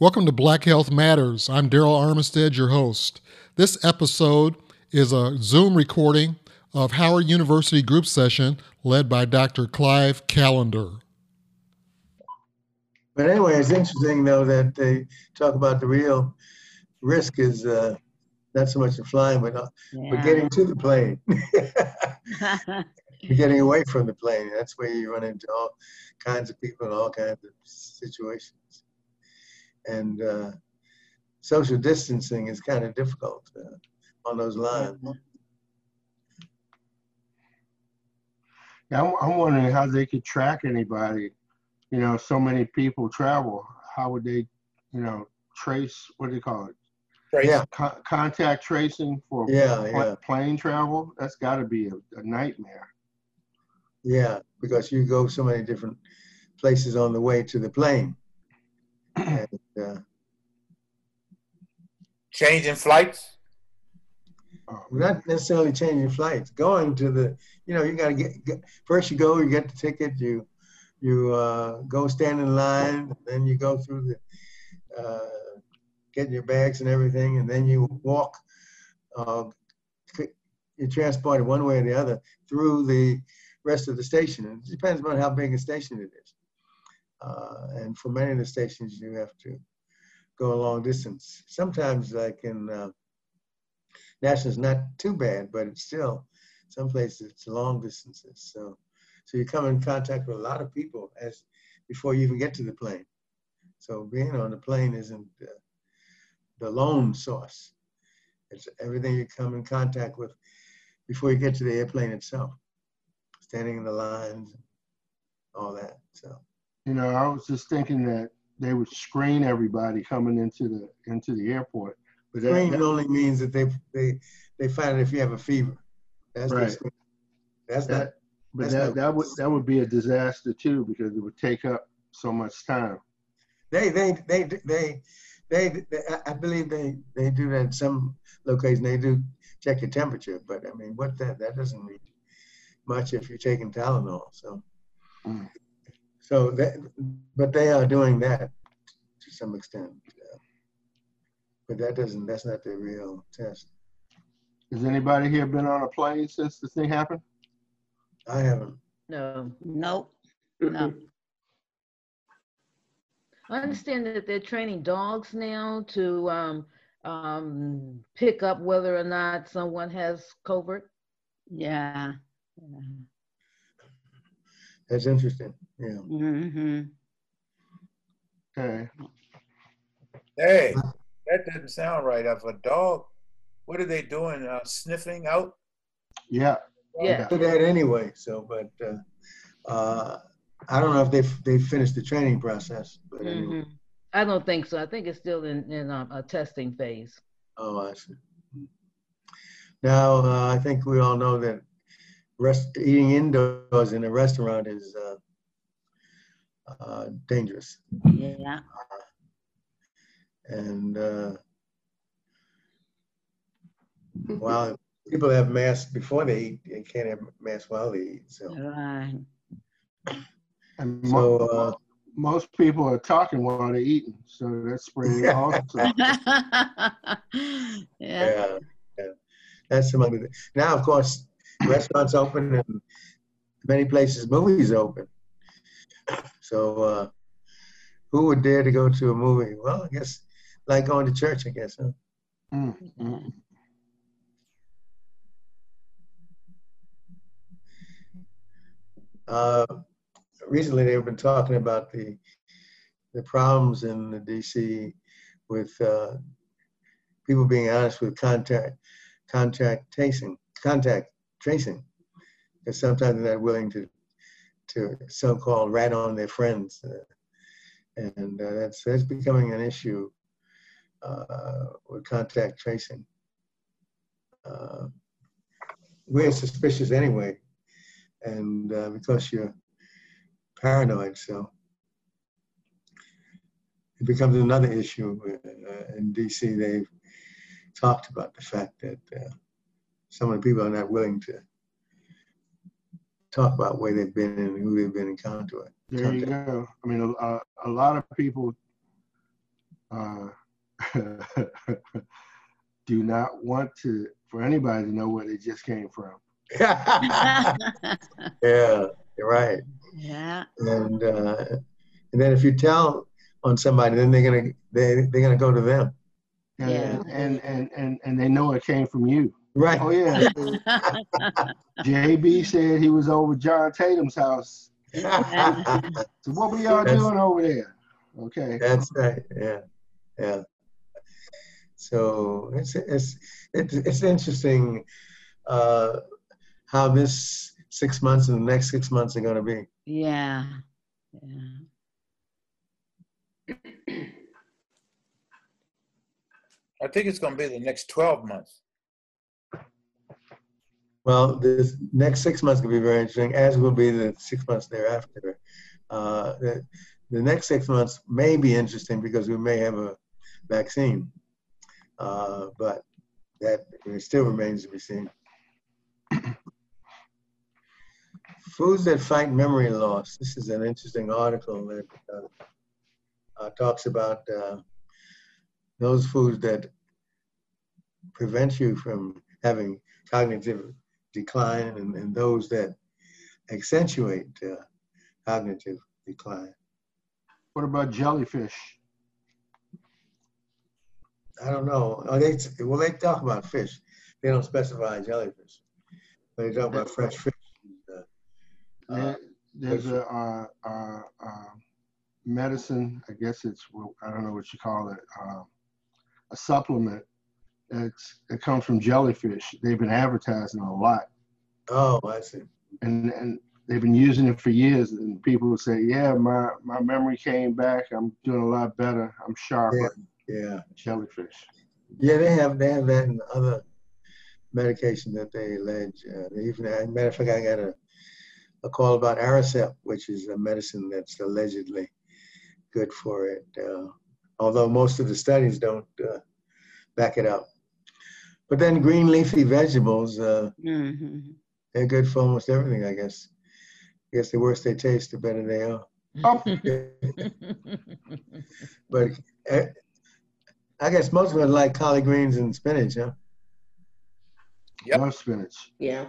Welcome to Black Health Matters. I'm Daryl Armistead, your host. This episode is a Zoom recording of Howard University group session led by Dr. Clive Callender. But anyway, it's interesting though that they talk about the real risk is uh, not so much the flying, but, uh, Yeah. but getting to the plane. getting away from the plane. That's where you run into all kinds of people and all kinds of situations. And uh, social distancing is kind of difficult uh, on those lines. Yeah, I'm, I'm wondering how they could track anybody. You know, so many people travel. How would they, you know, trace? What do they call it? Yeah, Co- contact tracing for Yeah, pla- yeah. plane travel. That's got to be a, a nightmare. yeah, because you go so many different places on the way to the plane. And, uh, Changing flights? Um, not necessarily changing flights. Going to the you know you got to get, get first you go you get the ticket you you uh, go stand in line then you go through the uh, getting your bags and everything and then you walk uh, you're transported one way or the other through the rest of the station. And it depends on how big a station it is uh, and for many of the stations you have to go a long distance sometimes like in uh, National's not too bad, but it's still some places it's long distances. So, so you come in contact with a lot of people as before you even get to the plane. So being on the plane isn't uh, the lone source. It's everything you come in contact with before you get to the airplane itself, standing in the lines, all that. So you know, I was just thinking that they would screen everybody coming into the into the airport. But that, screening that- only means that they they they find it if you have a fever. That's Right. the screen. That's not that, but that's that, not- that would that would be a disaster too because it would take up so much time. They, they, they, they, they, they, I- I believe they, they do that in some locations. They do check your temperature, but I mean, what that, that doesn't mean much if you're taking Tylenol. So, Mm. So that, but they are doing that to some extent. But that doesn't, that's not the real test. Has anybody here been on a plane since the thing happened? I haven't. No. Nope, no. I understand that they're training dogs now to um, um, pick up whether or not someone has COVID. Yeah. That's interesting. Yeah. Mm-hmm. Okay. Hey, that doesn't sound right. Of a dog, what are they doing? Uh, sniffing out? Yeah. Yeah. Do that anyway. So, but, uh, uh, I don't know if they've, they've finished the training process, but anyway. Mhm. I don't think so. I think it's still in, in um, a testing phase. Oh, I see. Now, uh, I think we all know that rest, eating indoors in a restaurant is uh, uh, dangerous. Yeah. And uh, while people have masks before they eat, they can't have masks while they eat. So, Right. And so mo- uh, most people are talking while they're eating, so that's spreading also. yeah. yeah, yeah, that's among the. Now, of course, restaurants open and many places movies open. So, uh, who would dare to go to a movie? Well, I guess like going to church. I guess. Huh? Mm, mm. Uh, recently, they've been talking about the the problems in the DC with uh, people being honest with contact contact tracing contact tracing. Because sometimes they're not willing to to so-called rat on their friends. Uh, and uh, that's that's becoming an issue uh, with contact tracing. We're suspicious anyway. And because you're paranoid so it becomes another issue uh, in DC. They've talked about the fact that uh, some of the people are not willing to talk about where they've been and who they've been in contact with. There you go. I mean, a, a, a lot of people uh, do not want to for anybody to know where they just came from. yeah, you're right. yeah. And uh, and then if you tell on somebody, then they're gonna they they're gonna go to them. And, Yeah. and, and, and, and they know it came from you. Right. Oh yeah. JB said he was over John Tatum's house. So what were y'all That's- doing over there? Okay. That's right. Yeah, yeah. So it's it's it's, it's interesting uh, how this six months and the next six months are going to be. yeah. Yeah. I think it's gonna be the next twelve months. Well, this next six months will be very interesting, as will be the six months thereafter. Uh, the, the next six months may be interesting because we may have a vaccine, uh, but that still remains to be seen. Foods that fight memory loss. This is an interesting article that uh, uh, talks about uh, those foods that prevent you from having cognitive decline and, and those that accentuate uh, cognitive decline. What about jellyfish? I don't know. Oh, they, well, they talk about fish. They don't specify jellyfish. They talk about fresh fish. Uh, There- There's a, uh, uh, uh, medicine, I guess it's, I don't know what you call it, uh, a supplement that's, it comes from jellyfish. They've been advertising a lot. oh, I see. and and they've been using it for years and people will say yeah my my memory came back i'm doing a lot better i'm sharper Yeah, jellyfish yeah. They have they have that and other medication that they allege. Uh, they even, as a matter of fact, I got a, a call about Aricept, which is a medicine that's allegedly good for it. Uh, although most of the studies don't uh, back it up. But then green leafy vegetables, uh, Mhm. they're good for almost everything, I guess. I guess the worse they taste, the better they are. oh But uh, I guess most of us like collard greens and spinach, huh? Yep. love spinach Yeah.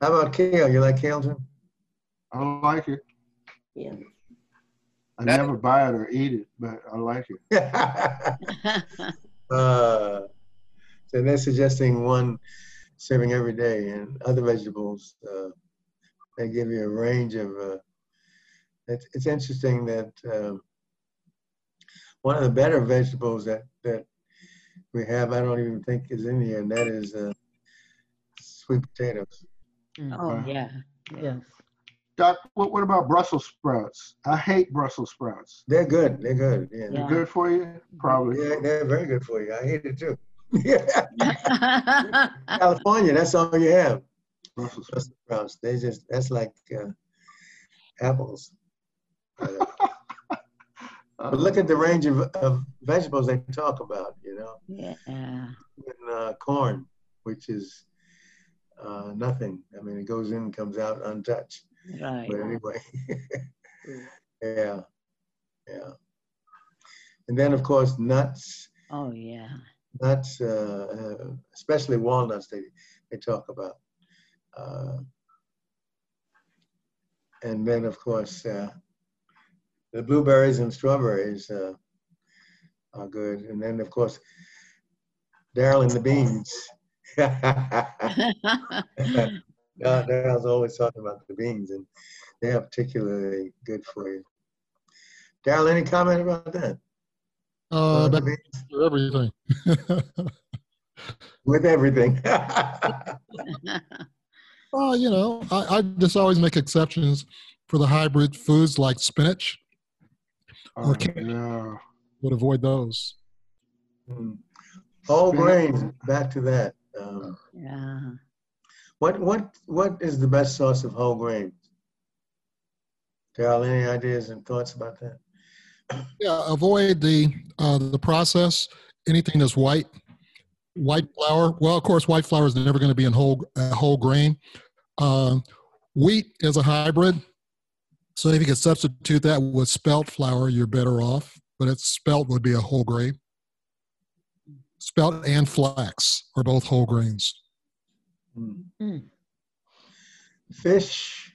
How about kale? You like kale too? i don't like it Yeah. i That- never buy it or eat it but i like it uh, so they're suggesting one serving every day, and other vegetables. Uh, they give you a range of. Uh, it's, it's interesting that um, one of the better vegetables that that we have, I don't even think is in here, and that is uh, sweet potatoes. oh, yeah. Yes. doc what, what about brussels sprouts i hate brussels sprouts They're good. They're good. Yeah. they're Yeah. good for you probably Yeah, they're very good for you. I hate it too. California, that's all you have. brussels sprouts. Brussels. They just that's like uh, apples. Uh, but look at the range of, of vegetables they talk about. You know, yeah. Even, uh, corn, which is uh, nothing. I mean, it goes in, and comes out untouched. Right. But anyway, yeah, yeah. And then of course nuts. Oh, yeah. Nuts, uh, uh, especially walnuts, they, they talk about. Uh, and then, of course, uh, the blueberries and strawberries uh, are good. And then, of course, Daryl and the beans. Daryl's always talking about the beans, and they are particularly good for you. Daryl, any comment about that? Uh, About the for everything. With everything. well, you know, I, I just always make exceptions for the hybrid foods like spinach. Oh, Okay. no. Would avoid those. Hmm. Whole grains, back to that. Um, yeah. what what what is the best source of whole grains? Daryl, any ideas and thoughts about that? Yeah, avoid the uh, the process. Anything that's white, white flour. Well, of course, white flour is never going to be in whole uh, whole grain. Uh, wheat is a hybrid, so if you can substitute that with spelt flour, you're better off. but it's spelt would be a whole grain. Spelt and flax are both whole grains. Mm. Fish,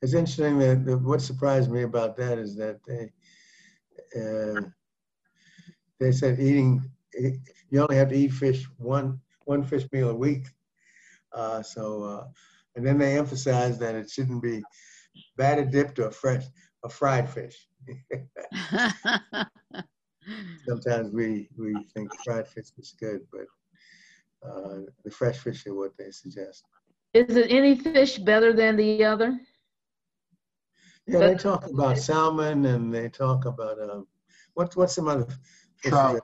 it's interesting that, that what surprised me about that is that they, uh, they said eating, you only have to eat fish one, one fish meal a week. Uh, so, uh, and then they emphasize that it shouldn't be batter dipped or fresh, or fried fish. Sometimes we, we think fried fish is good, but uh, the fresh fish are what they suggest. Is it any fish better than the other? Yeah, they talk about salmon and they talk about, um, what's, what's some other? Trout.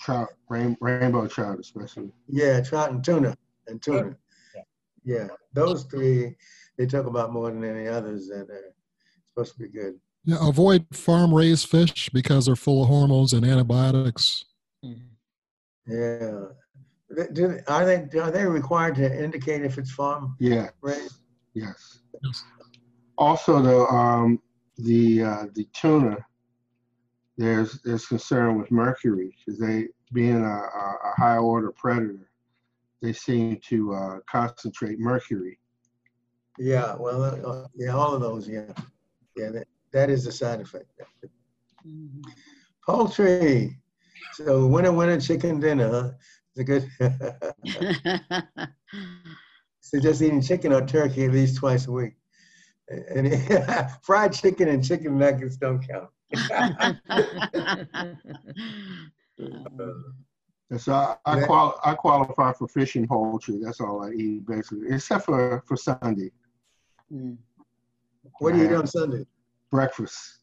Trout, rain, rainbow trout especially. Yeah, trout and tuna, and tuna. Yeah. Yeah, those three, they talk about more than any others that are supposed to be good. Yeah, avoid farm raised fish because they're full of hormones and antibiotics. Yeah. Th- Do, are they, are they required to indicate if it's farm Yeah, raised? yes. Yes. Also, the um, the uh, the tuna, there's there's concern with mercury because they being a, a, a high order predator, they seem to uh, concentrate mercury. Yeah, well, uh, uh, yeah, all of those, yeah. Yeah, that, that is a side effect. Poultry. So winter, winter chicken dinner. It's a good, so just eating chicken or turkey at least twice a week. And fried chicken and chicken nuggets don't count. And so I, I, Yeah. qual- I qualify for fish and poultry. That's all I eat basically, except for for Sunday Mm. What do you eat on Sunday? breakfast.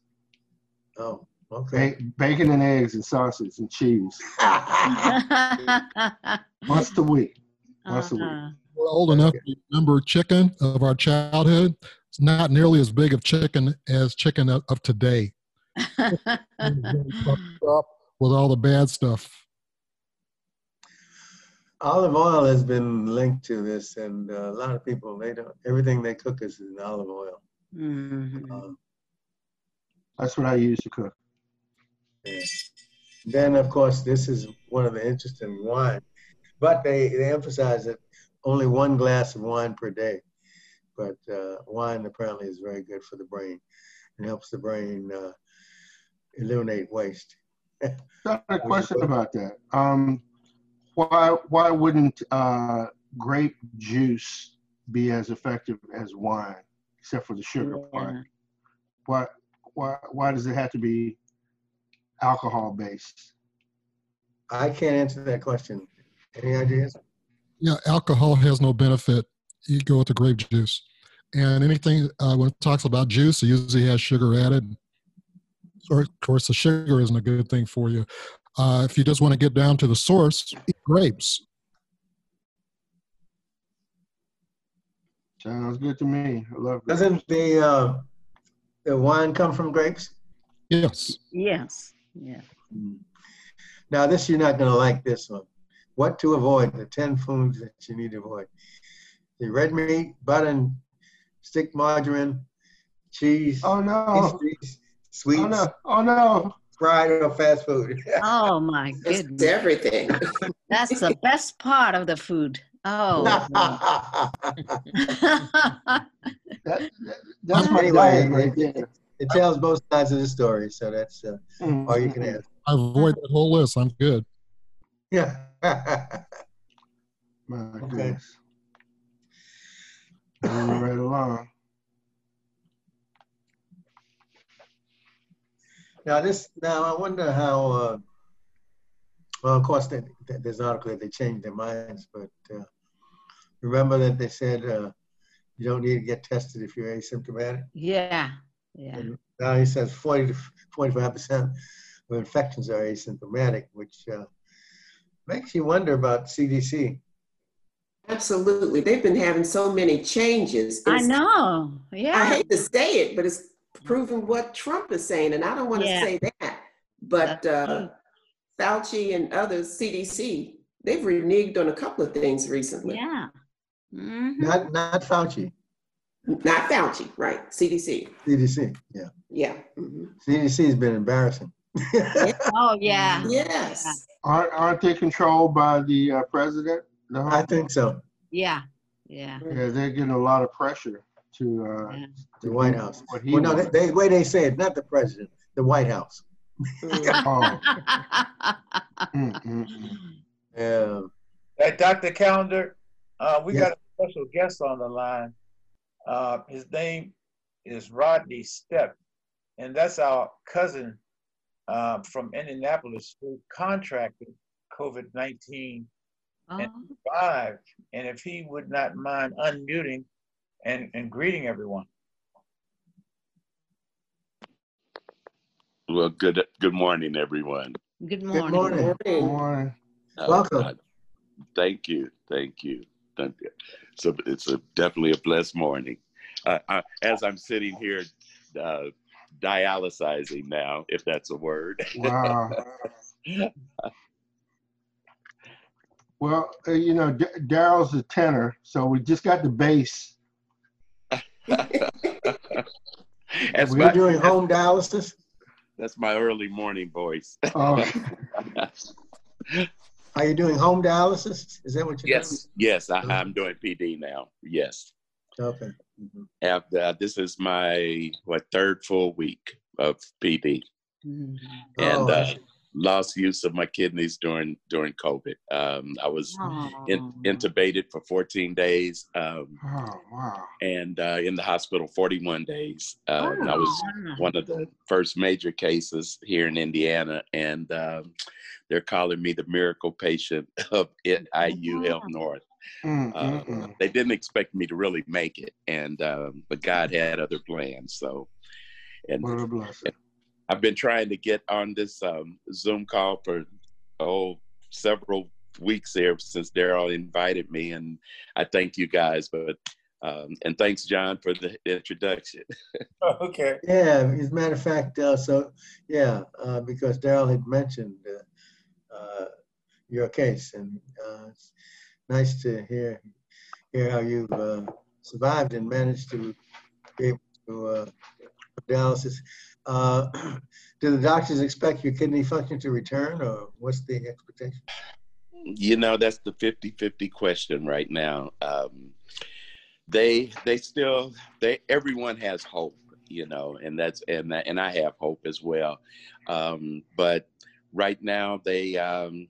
Oh, okay. Ba- bacon and eggs and sausage and cheese once a week. Once a week. Uh-huh. We're old enough to remember chicken of our childhood. It's not nearly as big of chicken as chicken of, of today with all the bad stuff. Olive oil has been linked to this, and uh, a lot of people they don't. Everything they cook is in olive oil. Mhm. Um, That's what I use to cook. yeah. Then, of course, this is one of the interesting wine, but they they emphasize that only one glass of wine per day. But uh, wine apparently is very good for the brain and helps the brain uh, eliminate waste. Got a question about that. Um, why why wouldn't uh, grape juice be as effective as wine, except for the sugar part? Why why why does it have to be alcohol based? I can't answer that question. Any ideas? Yeah, alcohol has no benefit. You go with the grape juice. And anything, uh, when it talks about juice, it usually has sugar added. Or, of course, the sugar isn't a good thing for you. Uh, if you just want to get down to the source, eat grapes. Sounds good to me. I love grapes. Doesn't the uh, the wine come from grapes? Yes. Yes, yeah. Now, this you're not going to like this one. What to avoid? The 10 foods that you need to avoid. The red meat, butter, and stick margarine, cheese, Oh no! pastries, sweets, Oh no! Oh no! fried or fast food. Oh, my That's goodness. everything. That's the best part of the food. Oh. That, that- that's my Anyway, right it- there. it tells both sides of the story, so that's uh, all you can ask. I avoid that whole list. I'm good. Yeah. My Okay. Goodness. Moving right along. now this. Now I wonder how. Uh, well, of course, they, they- there's an article that they changed their minds, but uh, remember that they said uh, you don't need to get tested if you're asymptomatic. Yeah, yeah. And now he says 40 to 45 percent of infections are asymptomatic, which uh, makes you wonder about CDC. Absolutely. They've been having so many changes. I know. Yeah. I hate to say it, but it's proving what Trump is saying, and I don't want to Yeah. say that. But uh. Fauci and others, CDC, they've reneged on a couple of things recently. Yeah. Mhm. Not not Fauci, Not Fauci, right? CDC. CDC. Yeah, Yeah. mhm. CDC has been embarrassing. Oh, yeah. Yes. Aren't, aren't they controlled by the uh, president? No? I think so. Yeah, yeah. Yeah, they're getting a lot of pressure to, uh, yeah. The White House. what he Well, no, they, the way they say it, not the president, the White House. Oh, mm, mm, mm. Yeah. Hey, Dr. Callender, uh, we Yeah. got a special guest on the line. Uh, his name is Rodney Stepp, and that's our cousin uh, from Indianapolis who contracted COVID 19 Oh, survived. And if he would not mind unmuting and, and greeting everyone. Well, good good morning, everyone. Good Good morning. morning. Good morning. Uh, Welcome. uh, thank you, thank you, thank you. So it's a definitely a blessed morning. Uh, I, as I'm sitting here, uh, dialysizing now, if that's a word. Wow. Well, uh, you know, D- Daryl's a tenor, so we just got the bass. that's, We're my, doing home dialysis. that's my early morning voice. Oh, Are you doing home dialysis? Is that what you're yes, yes, I, I'm doing PD now. Yes. doing? Okay. Mhm. After, uh, this is my what third full week of PD. Mhm. and Oh, I uh, see. Lost use of my kidneys during during COVID. Um, I was in, Oh. intubated for 14 days um, oh, wow. and uh, in the hospital 41 days. Um, I was Oh. one of the first major cases here in Indiana, and um, they're calling me the miracle patient of it, IU Health North. Mm, Uh, mm, mm. they didn't expect me to really make it, and um, but God had other plans. So, and What a blessing. I've been trying to get on this um, Zoom call for oh several weeks here since Daryl invited me, and I thank you guys. But um, and thanks John for the introduction. okay. Yeah, as a matter of fact, uh, so, yeah, uh, because Daryl had mentioned uh, uh, your case and uh, it's nice to hear, hear how you've uh, survived and managed to be able to uh, dialysis. Uh, Do the doctors expect your kidney function to return or what's the expectation? you know that's the 50-50 question right now. Um, they they still they everyone has hope, you know, and that's and that, and I have hope as well. Um, but right now they um,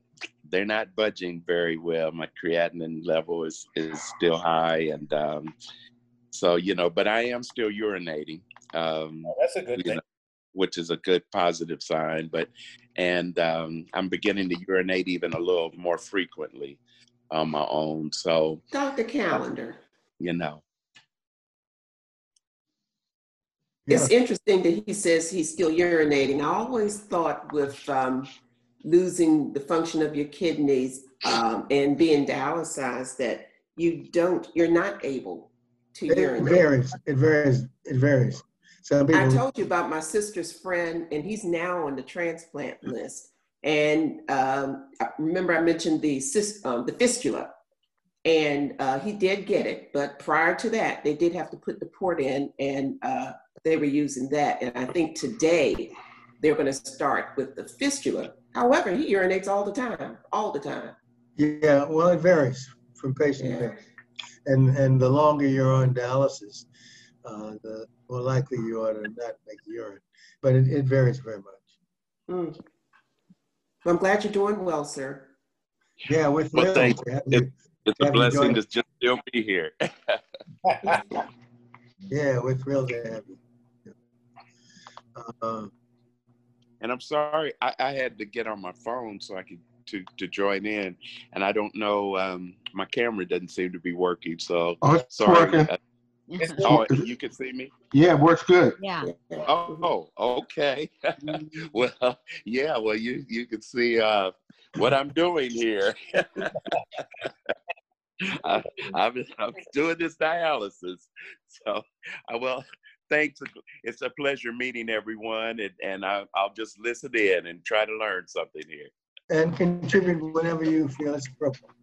they're not budging very well. My creatinine level is is still high, and um, so you know, but I am still urinating, um, Oh, that's a good thing. know, which is a good positive sign. But and um, I'm beginning to urinate even a little more frequently on my own. So Dr. Callender, you know, it's interesting that he says he's still urinating. I always thought with um, losing the function of your kidneys um, and being dialyzed that you don't, you're not able to It urinate. It varies, it varies, it varies. Some I told you about my sister's friend, and he's now on the transplant list. And um, I remember I mentioned the um, the fistula, and uh, he did get it. But prior to that, they did have to put the port in, and uh, they were using that. And I think today they're going to start with the fistula. However, he urinates all the time, all the time. yeah, well, it varies from patient to patient. And, and the longer you're on dialysis, uh, the more likely you are to not make urine. But it, it varies very much. Mm. Well, I'm glad you're doing well, sir. Yeah, we're Well, thrilled thank to have you. it's a blessing to just still be here. Yeah, we're thrilled to have you. Uh, and I'm sorry, I, I had to get on my phone so I could to to join in, and I don't know, um, my camera doesn't seem to be working. So Oh, it's sorry. working. Uh, oh, you can see me. Yeah, it works good. Yeah. Oh, okay. well, yeah. Well, you you can see uh, what I'm doing here. I, I'm, I'm doing this dialysis. So, I well, thanks. It's a pleasure meeting everyone, and, and I, I'll just listen in and try to learn something here. And contribute whenever you feel it's appropriate.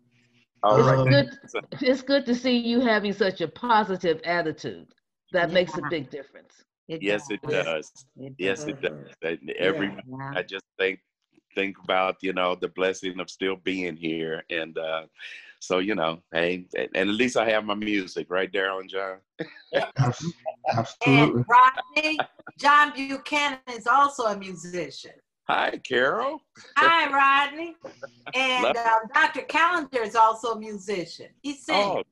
All right. Um, Good. It's good to see you having such a positive attitude. That makes a big difference. It Yes, it does. does. It Yes, it does. And Every Yeah. I just think think about you know the blessing of still being here, and uh, so you know, hey, and and at least I have my music right there on John. Absolutely. And Rodney, John Buchanan is also a musician. Hi, Carol. Hi, Rodney. And Love- um, Dr. Callender is also a musician. He sings. Oh,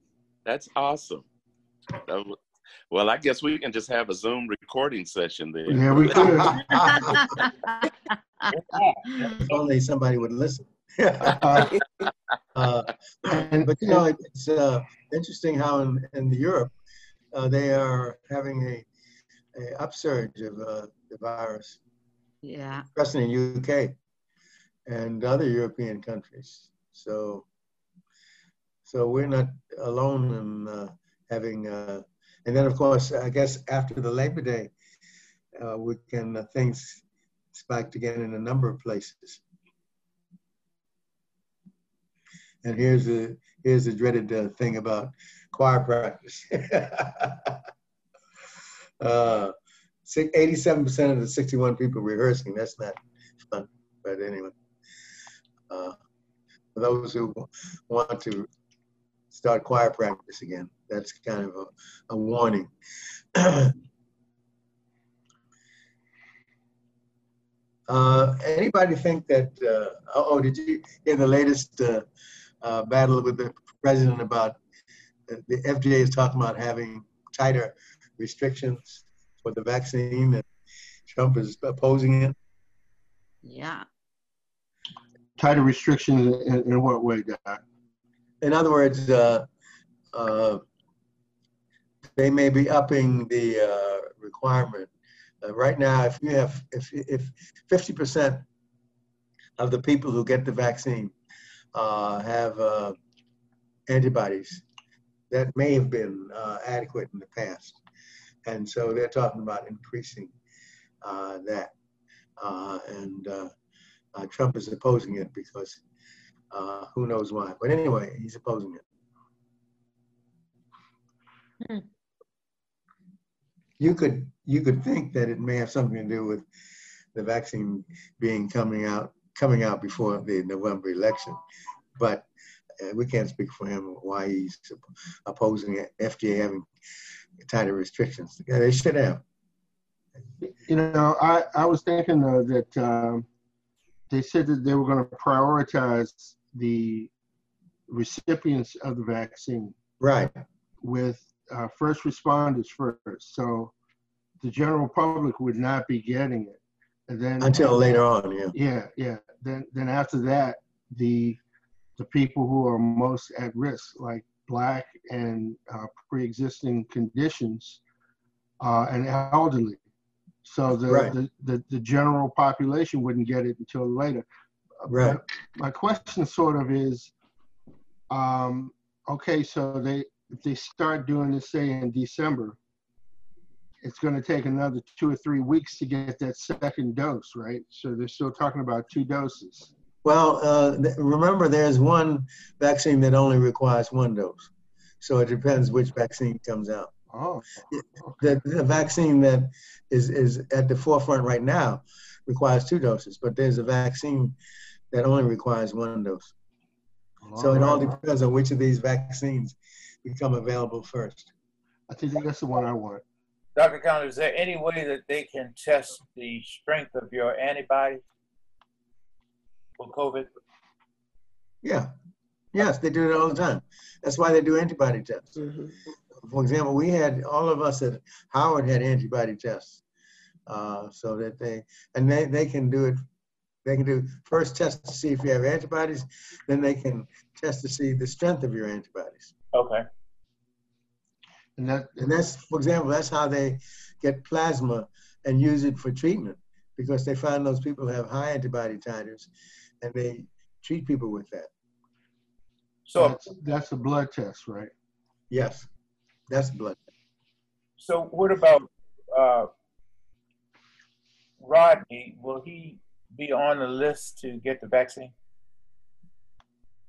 that's awesome. That w- Well, I guess we can just have a Zoom recording session then. Yeah, we could. If only somebody would listen. Uh, Uh, and, But you know, it's uh, interesting how in, in Europe, uh, they are having a, a upsurge of uh, the virus, Yeah. especially in UK and other European countries. So, so we're not alone in uh, having, uh, and then of course, I guess after the Labor Day, uh, we can, uh, things spiked again in a number of places. And here's the here's the dreaded uh, thing about choir practice. uh, si- 87% of the 61 people rehearsing. That's not fun, but anyway. Uh, for those who want to start choir practice again, that's kind of a, a warning. Uh, anybody think that, uh, oh, oh, did you hear the latest uh, uh, battle with the president about uh, the FDA is talking about having tighter restrictions for the vaccine and Trump is opposing it? Yeah. tighter restrictions in, in what way, Doc? In other words, uh, uh, they may be upping the uh, requirement. Uh, right now, if you have, if, if 50% of the people who get the vaccine uh, have uh, antibodies, that may have been uh, adequate in the past. And so they're talking about increasing uh, that. Uh, and uh, uh, Trump is opposing it because uh, who knows why. But anyway, he's opposing it. Hmm. You could you could think that it may have something to do with the vaccine being coming out coming out before the November election, but uh, we can't speak for him why he's opposing it, FDA having tighter restrictions. Yeah, they should have. You know, I, I was thinking though that um, they said that they were going to prioritize the recipients of the vaccine Right. with uh, first responders first. So the general public would not be getting it. And then Until later on, yeah. Yeah, yeah. Then then after that, the the people who are most at risk, like black and uh, pre-existing conditions, uh, and elderly. So the, Right. the, the the general population wouldn't get it until later. Right. My question sort of is, um, okay, so they if they start doing this say in December, it's going to take another two or three weeks to get that second dose, right? So they're still talking about two doses. Well, uh, th- remember, there's one vaccine that only requires one dose. So it depends which vaccine comes out. Oh, The, the vaccine that is, is at the forefront right now requires two doses, but there's a vaccine that only requires one dose. So it all depends on which of these vaccines become available first. I think that's the one I want. Dr. Conley, is there any way that they can test the strength of your antibodies for COVID? Yeah. Yes, they do it all the time. That's why they do antibody tests. Mhm. For example, we had, all of us at Howard had antibody tests. Uh, so that they, and they, they can do it, they can do, first test to see if you have antibodies, then they can test to see the strength of your antibodies. Okay. And that And that's, for example, that's how they get plasma and use it for treatment because they find those people have high antibody titers and they treat people with that. So, that's, that's a blood test, right? Yes, that's blood. so what about uh, Rodney? Will he be on the list to get the vaccine?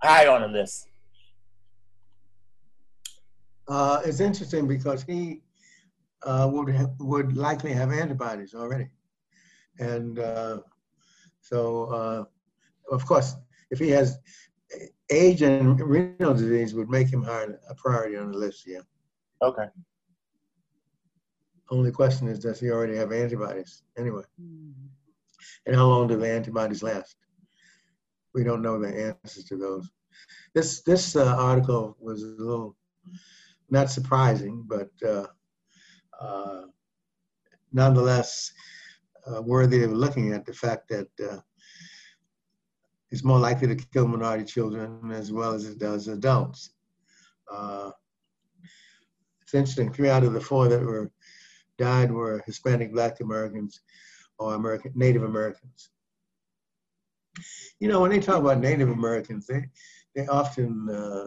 High on the list. Uh, it's interesting because he uh, would ha- would likely have antibodies already, and uh, so uh, of course, if he has age and renal disease, would make him higher a priority on the list. Yeah. Okay. Only question is, does he already have antibodies anyway? And how long do the antibodies last? We don't know the answers to those. This this uh, article was a little not surprising, but uh, uh, nonetheless uh, worthy of looking at the fact that uh, it's more likely to kill minority children as well as it does adults. Uh, it's interesting. Three out of the four that were died were Hispanic Black Americans or American Native Americans. You know, when they talk about Native Americans, they they often uh,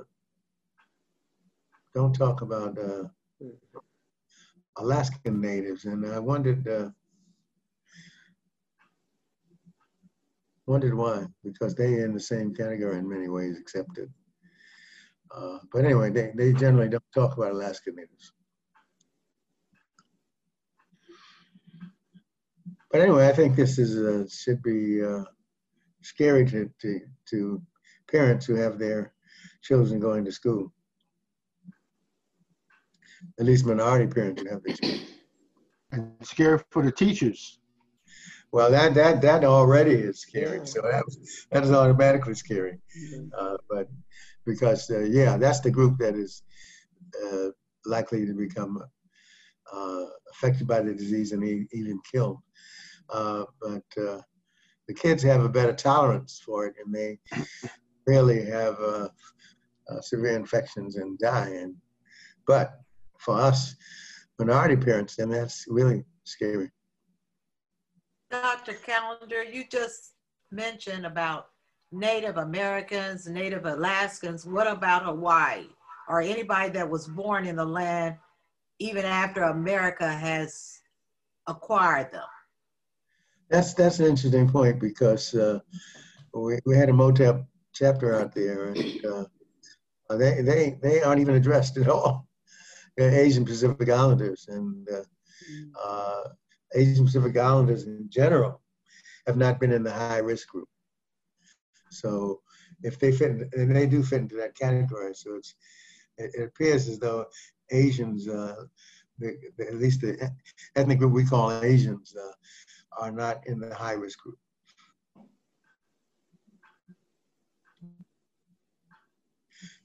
don't talk about uh, Alaskan natives, and I wondered wondered why, because they in the same category in many ways, accepted. Uh, but anyway, they, they generally don't talk about Alaska natives. But anyway, I think this is uh, should be uh, scary to, to to parents who have their children going to school. At least minority parents who have their children. And scary for the teachers. Well, that that that already is scary. So that was, that is automatically scary. Uh, but because uh, yeah, that's the group that is uh, likely to become uh, affected by the disease and even killed. Uh, but uh, the kids have a better tolerance for it, and they rarely have uh, uh, severe infections and die. And but for us minority parents, then that's really scary. Dr. Callender, you just mentioned about Native Americans, Native Alaskans. What about Hawaii or anybody that was born in the land even after America has acquired them? That's that's an interesting point because uh, we, we had a MOTTEP chapter out there, and uh, they they they aren't even addressed at all. They're Asian Pacific Islanders, and uh, uh, Asian Pacific Islanders in general have not been in the high risk group. So if they fit, and they do fit into that category, so it's it, appears as though Asians, uh, the, the, at least the ethnic group we call Asians, uh, are not in the high risk group.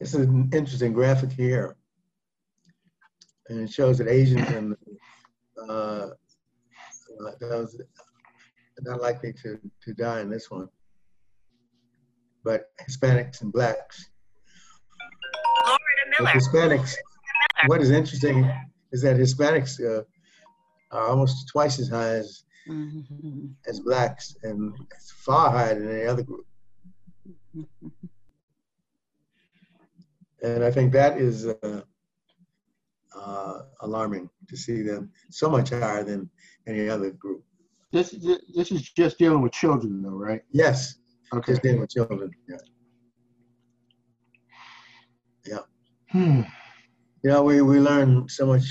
This is an interesting graphic here. And it shows that Asians and uh, uh, those are not likely to, to die in this one. But Hispanics and blacks. With Hispanics, what is interesting is that Hispanics uh, are almost twice as high as Mhm. as blacks and far higher than any other group. And I think that is uh, uh, alarming to see them so much higher than any other group. This this is just dealing with children, though, right? Yes, Okay. just dealing with children. Yeah. Hmm. You know, we, we learn so much,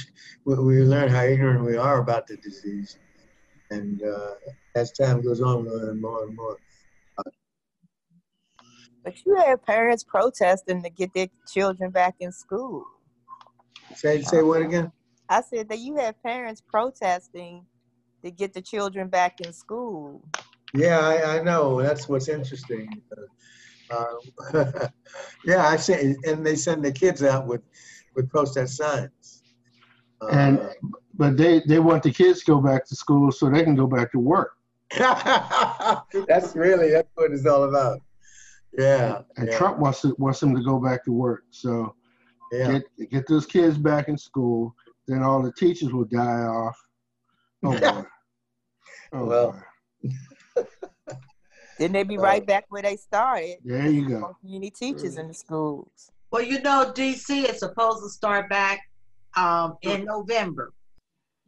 we, we learn how ignorant we are about the disease. And uh, as time goes on, we learn more and more. But you have parents protesting to get their children back in school. Say, say what again? I said that you have parents protesting to get the children back in school. Yeah, I, I know. That's what's interesting. Uh, yeah, I say, and they send the kids out with, with protest signs. Uh, And but they they want the kids to go back to school so they can go back to work. that's really that's what it's all about. Yeah, And yeah, Trump wants to, wants them to go back to work. So yeah. get get those kids back in school. Then all the teachers will die off. Oh boy. Oh Well. boy. Then they be right back where they started. There you go. Community teachers in the schools. Well, you know, DC is supposed to start back um, in November.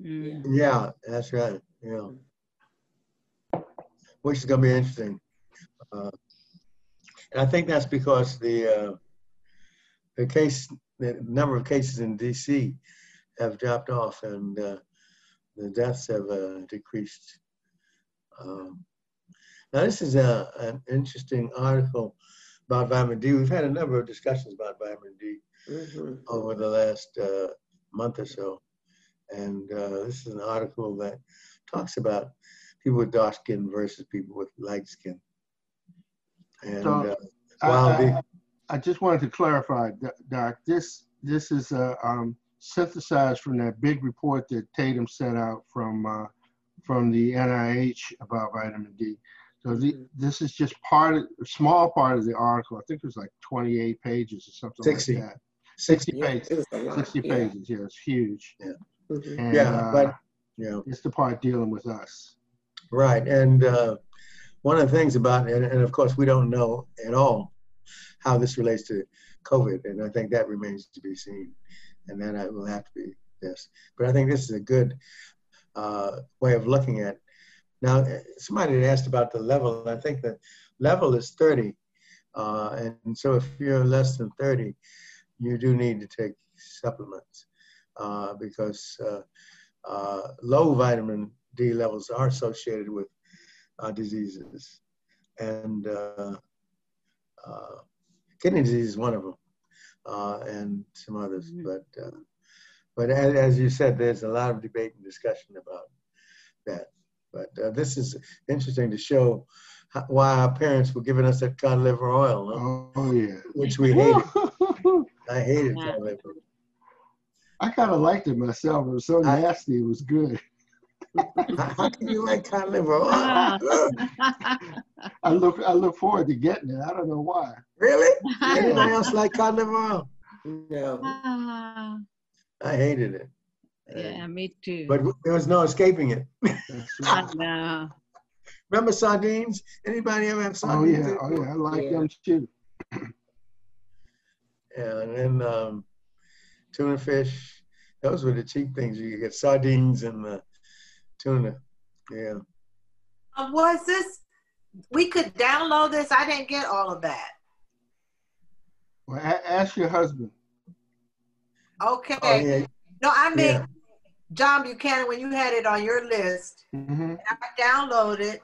Mm. Yeah, that's right. Yeah. Which is gonna be interesting. Uh, and I think that's because the uh, the case, the number of cases in DC have dropped off and uh, the deaths have uh, decreased. Um, now, this is a, an interesting article about vitamin D. We've had a number of discussions about vitamin D Mhm. over the last uh, month or so. And uh, this is an article that talks about people with dark skin versus people with light skin. And So, uh, I, while I, the, I just wanted to clarify, Doc- Doc, this, this is uh, um, synthesized from that big report that Tatum sent out from, uh, from the NIH about vitamin D. So the, this is just part, of a small part of the article. I think it was like 28 pages or something 60. like that. 60, 60 Yeah, pages. it was a lot. 60 yeah. pages, yeah, it's huge. Mhm. And, yeah, uh, but, you know, It's the part dealing with us. Right, and uh, one of the things about, and, and of course, we don't know at all how this relates to COVID, and I think that remains to be seen, and then it will have to be this. But I think this is a good uh, way of looking at. Now, eh, somebody had asked about the level, I think the level is 30, uh, and so if you're less than 30, you do need to take supplements uh, because uh, uh, low vitamin D levels are associated with uh, diseases, and kidney disease is one of them, uh, and some others. But uh, but as, as you said, there's a lot of debate and discussion about that. But uh, this is interesting to show how, why our parents were giving us that cod liver oil, huh? Oh, yeah. which we hated. I hated cod liver. Oil. I kind of liked it myself. It was so nasty. It was good. How, how can you like cod liver oil? Ah. I look, I look forward to getting it. I don't know why. really? Anyone else like cod liver oil? No. Ah, I hated it. yeah, me too. But there was no escaping it. That's I right. know. Remember sardines? Anybody ever have sardines? Oh yeah, oh yeah, I like Yeah. them too. Yeah, and then um, tuna fish. Those were the cheap things. You could get sardines and uh, tuna. Yeah. Uh, Was this, we could download this? I didn't get all of that. Well, a- ask your husband. Okay. Oh, yeah. No, I mean, Yeah. John Buchanan, when you had it on your list, hmm I downloaded.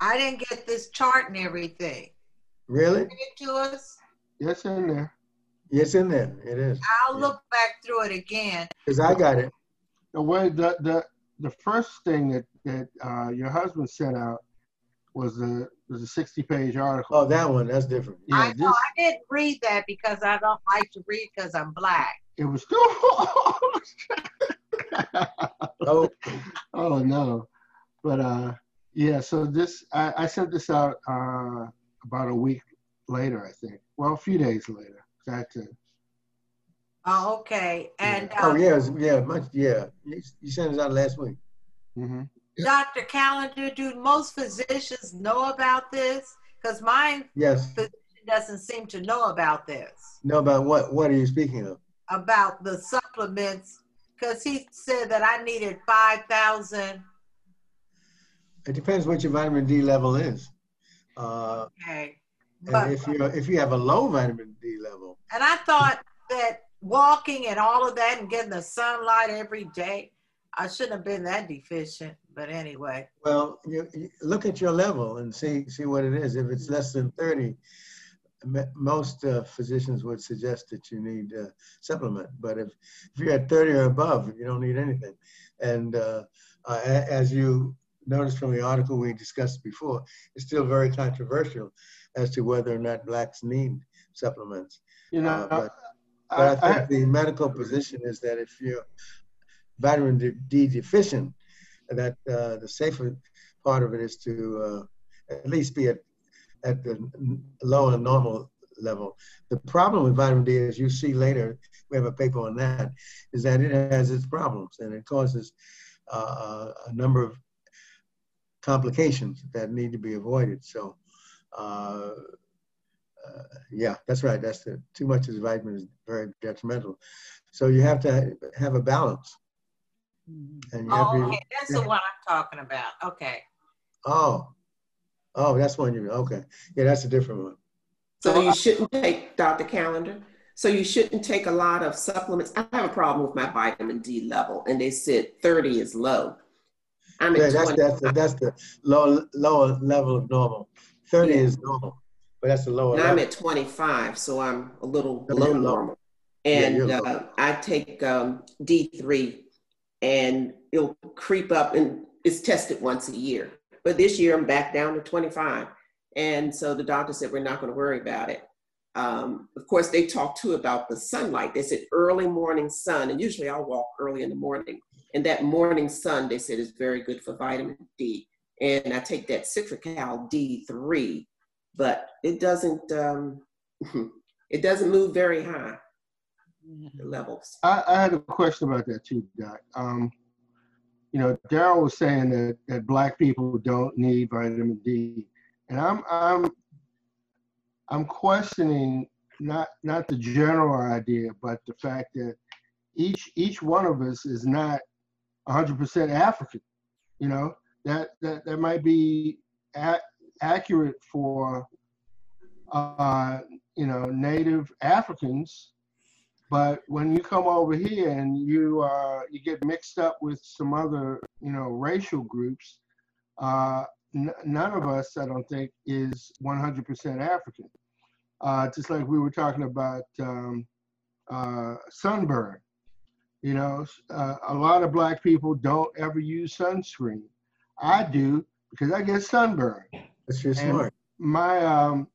I didn't get this chart and everything. Really? It to us. Yes, in there. Yes, in there. It is. I'll Yeah. look back through it again. Because I got it. The way the the the first thing that that uh, your husband sent out was the was a sixty page article. Oh, that one. That's different. yeah, I know this I didn't read that because I don't like to read because I'm black. it was. Oh, oh no, but uh, yeah. So this I, I sent this out uh, about a week later, I think. Well, a few days later. That uh, Oh, okay. And oh uh, yeah, yeah, much, yeah. You, you sent us out last week. hmm Dr. Callender, do most physicians know about this? Because mine Yes. doesn't seem to know about this, No, about what? What are you speaking of? about the supplements. Because he said that I needed 5,000. It depends what your vitamin D level is. Uh, Okay. and But, if you if you have a low vitamin D level, and I thought that walking and all of that and getting the sunlight every day, I shouldn't have been that deficient. But anyway, Well, you, you look at your level and see see what it is. If it's less than 30, most uh, physicians would suggest that you need uh, supplement. But if, if you're at 30 or above, you don't need anything. And uh, uh, as you noticed from the article we discussed before, it's still very controversial as to whether or not blacks need supplements. You know, Uh, but, I, but I I, think the medical position is that if you're vitamin D- D deficient, that uh, the safer part of it is to uh, at least be at, at the n- low and normal level. The problem with vitamin D, as you see later, we have a paper on that, is that it has its problems and it causes uh, a number of complications that need to be avoided. So, uh, yeah, that's right. That's the too much of the vitamin is very detrimental. So you have to have a balance, and you have oh, to. okay, that's the one I'm talking about. Okay. Oh, oh, that's one you. Okay, yeah, that's a different one. So you shouldn't take Dr. Callender. So you shouldn't take a lot of supplements. I have a problem with my vitamin D level, and they said 30 is low. I'm Yeah, at that's, that's, the- that's the low, lower level of normal. Thirty Yeah. is normal, but that's the lower And I'm at 25, so I'm a little below normal. And you're uh, I take um, D3 and it'll creep up and it's tested once a year. But this year I'm back down to 25. And so the doctor said, we're not going to worry about it. Um, of course, they talked too about the sunlight. They said early morning sun, and usually I'll walk early in the morning. And that morning sun, they said, is very good for vitamin D. And I take that Citracal D3, but it doesn't um, it doesn't move very high levels. I, I had a question about that too, Doc. Um, you know, Daryl was saying that, that black people don't need vitamin D, and I'm I'm I'm questioning not not the general idea, but the fact that each each one of us is not 100% African. You know, that that that might be a- accurate for uh, you know native Africans, but when you come over here and you uh, you get mixed up with some other you know racial groups, uh, n- none of us, I don't think, is 100% African. Uh, just like we were talking about um, uh, sunburn. You know, uh, a lot of black people don't ever use sunscreen. I do because I get sunburn. That's you're And smart. My um,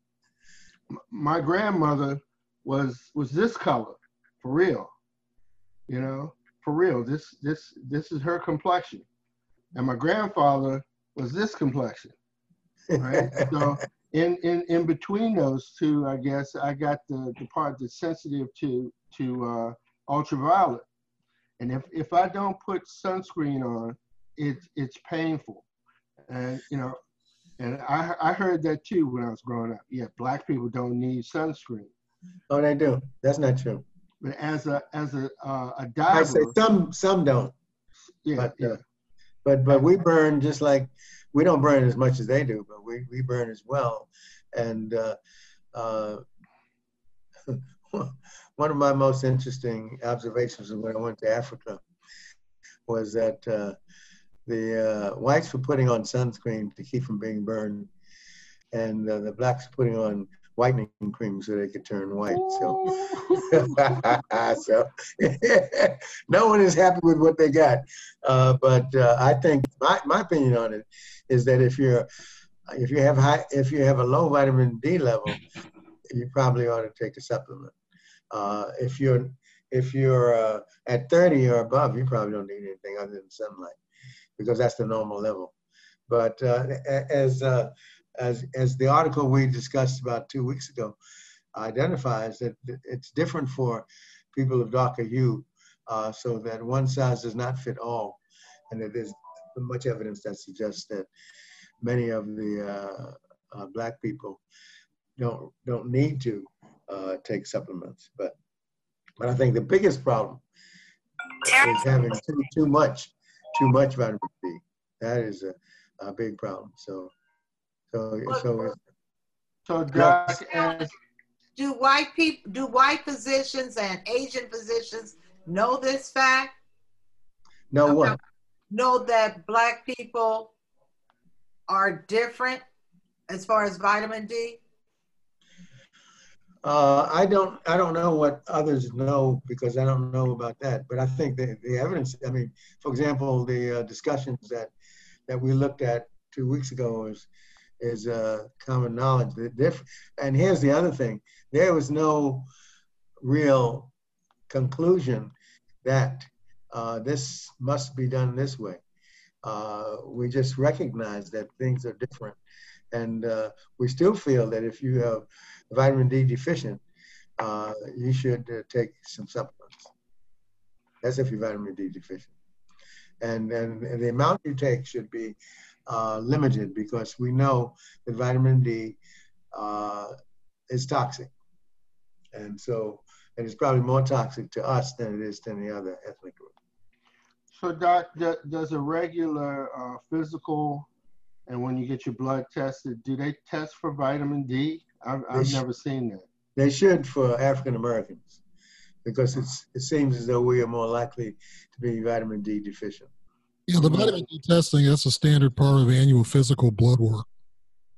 my grandmother was was this color for real. You know, for real. This this this is her complexion, and my grandfather was this complexion. Right. so in in in between those two, I guess I got the the part that's sensitive to to uh, ultraviolet. And if if I don't put sunscreen on, it's it's painful. And you know, and I I heard that too when I was growing up. Yeah, black people don't need sunscreen. Oh, they do. That's not true. But as a as a uh, a I diver, say some, some don't. yeah, But, yeah. uh, but, but we burn just like, we don't burn as much as they do, but we, we burn as well. And, uh, uh, one of my most interesting observations when I went to Africa was that, uh, the, uh, whites were putting on sunscreen to keep from being burned. And uh, the blacks were putting on whitening cream so they could turn white. So, so no one is happy with what they got. Uh, but uh, I think my, my opinion on it is that if you're if you have high if you have a low vitamin D level, you probably ought to take a supplement. Uh, if you're if you're uh, at 30 or above, you probably don't need anything other than sunlight because that's the normal level. But uh, as uh, as as the article we discussed about two weeks ago identifies that it's different for people of darker hue, uh, so that one size does not fit all, and there's much evidence that suggests that many of the uh, uh, black people don't don't need to uh, take supplements. But but I think the biggest problem is having too, too much too much vitamin D. That is a, a big problem. So so so So Doc, as uh, Do white people, do white physicians and Asian physicians know this fact? no one. Know that black people are different as far as vitamin D? Uh, I don't, I don't know what others know because I don't know about that. But I think the, the evidence, I mean, for example, the uh, discussions that, that we looked at two weeks ago is, is uh, common knowledge. And here's the other thing. There was no real conclusion that uh, this must be done this way. Uh, we just recognize that things are different. And we still feel that if you have vitamin D deficient, uh, you should uh, take some supplements. That's if you're vitamin D deficient. And, and, the amount you take should be uh, limited because we know that vitamin D uh, is toxic. And so, and it's probably more toxic to us than it is to any other ethnic group. So, Doc, does a regular uh, physical and when you get your blood tested, do they test for vitamin D? I've, I've never seen that. They should for African Americans because it's, it seems as though we are more likely to be vitamin D deficient. Yeah, the vitamin D testing, that's a standard part of annual physical blood work.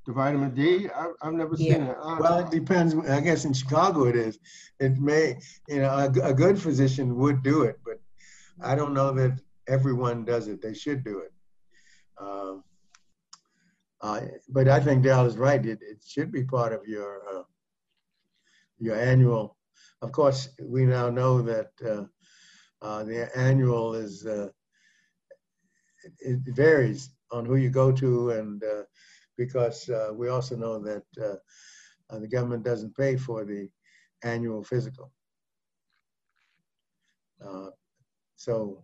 The vitamin D, I, I've never Yeah. seen it. Uh, Well, it depends. I guess in Chicago it is. It may, you know, a, a good physician would do it, but I don't know that everyone does it. They should do it. Um, uh, but I think Dal is right. It, it should be part of your uh, your annual. Of course, we now know that uh, uh, the annual is uh, it, varies on who you go to and because we also know that the government doesn't pay for the annual physical. So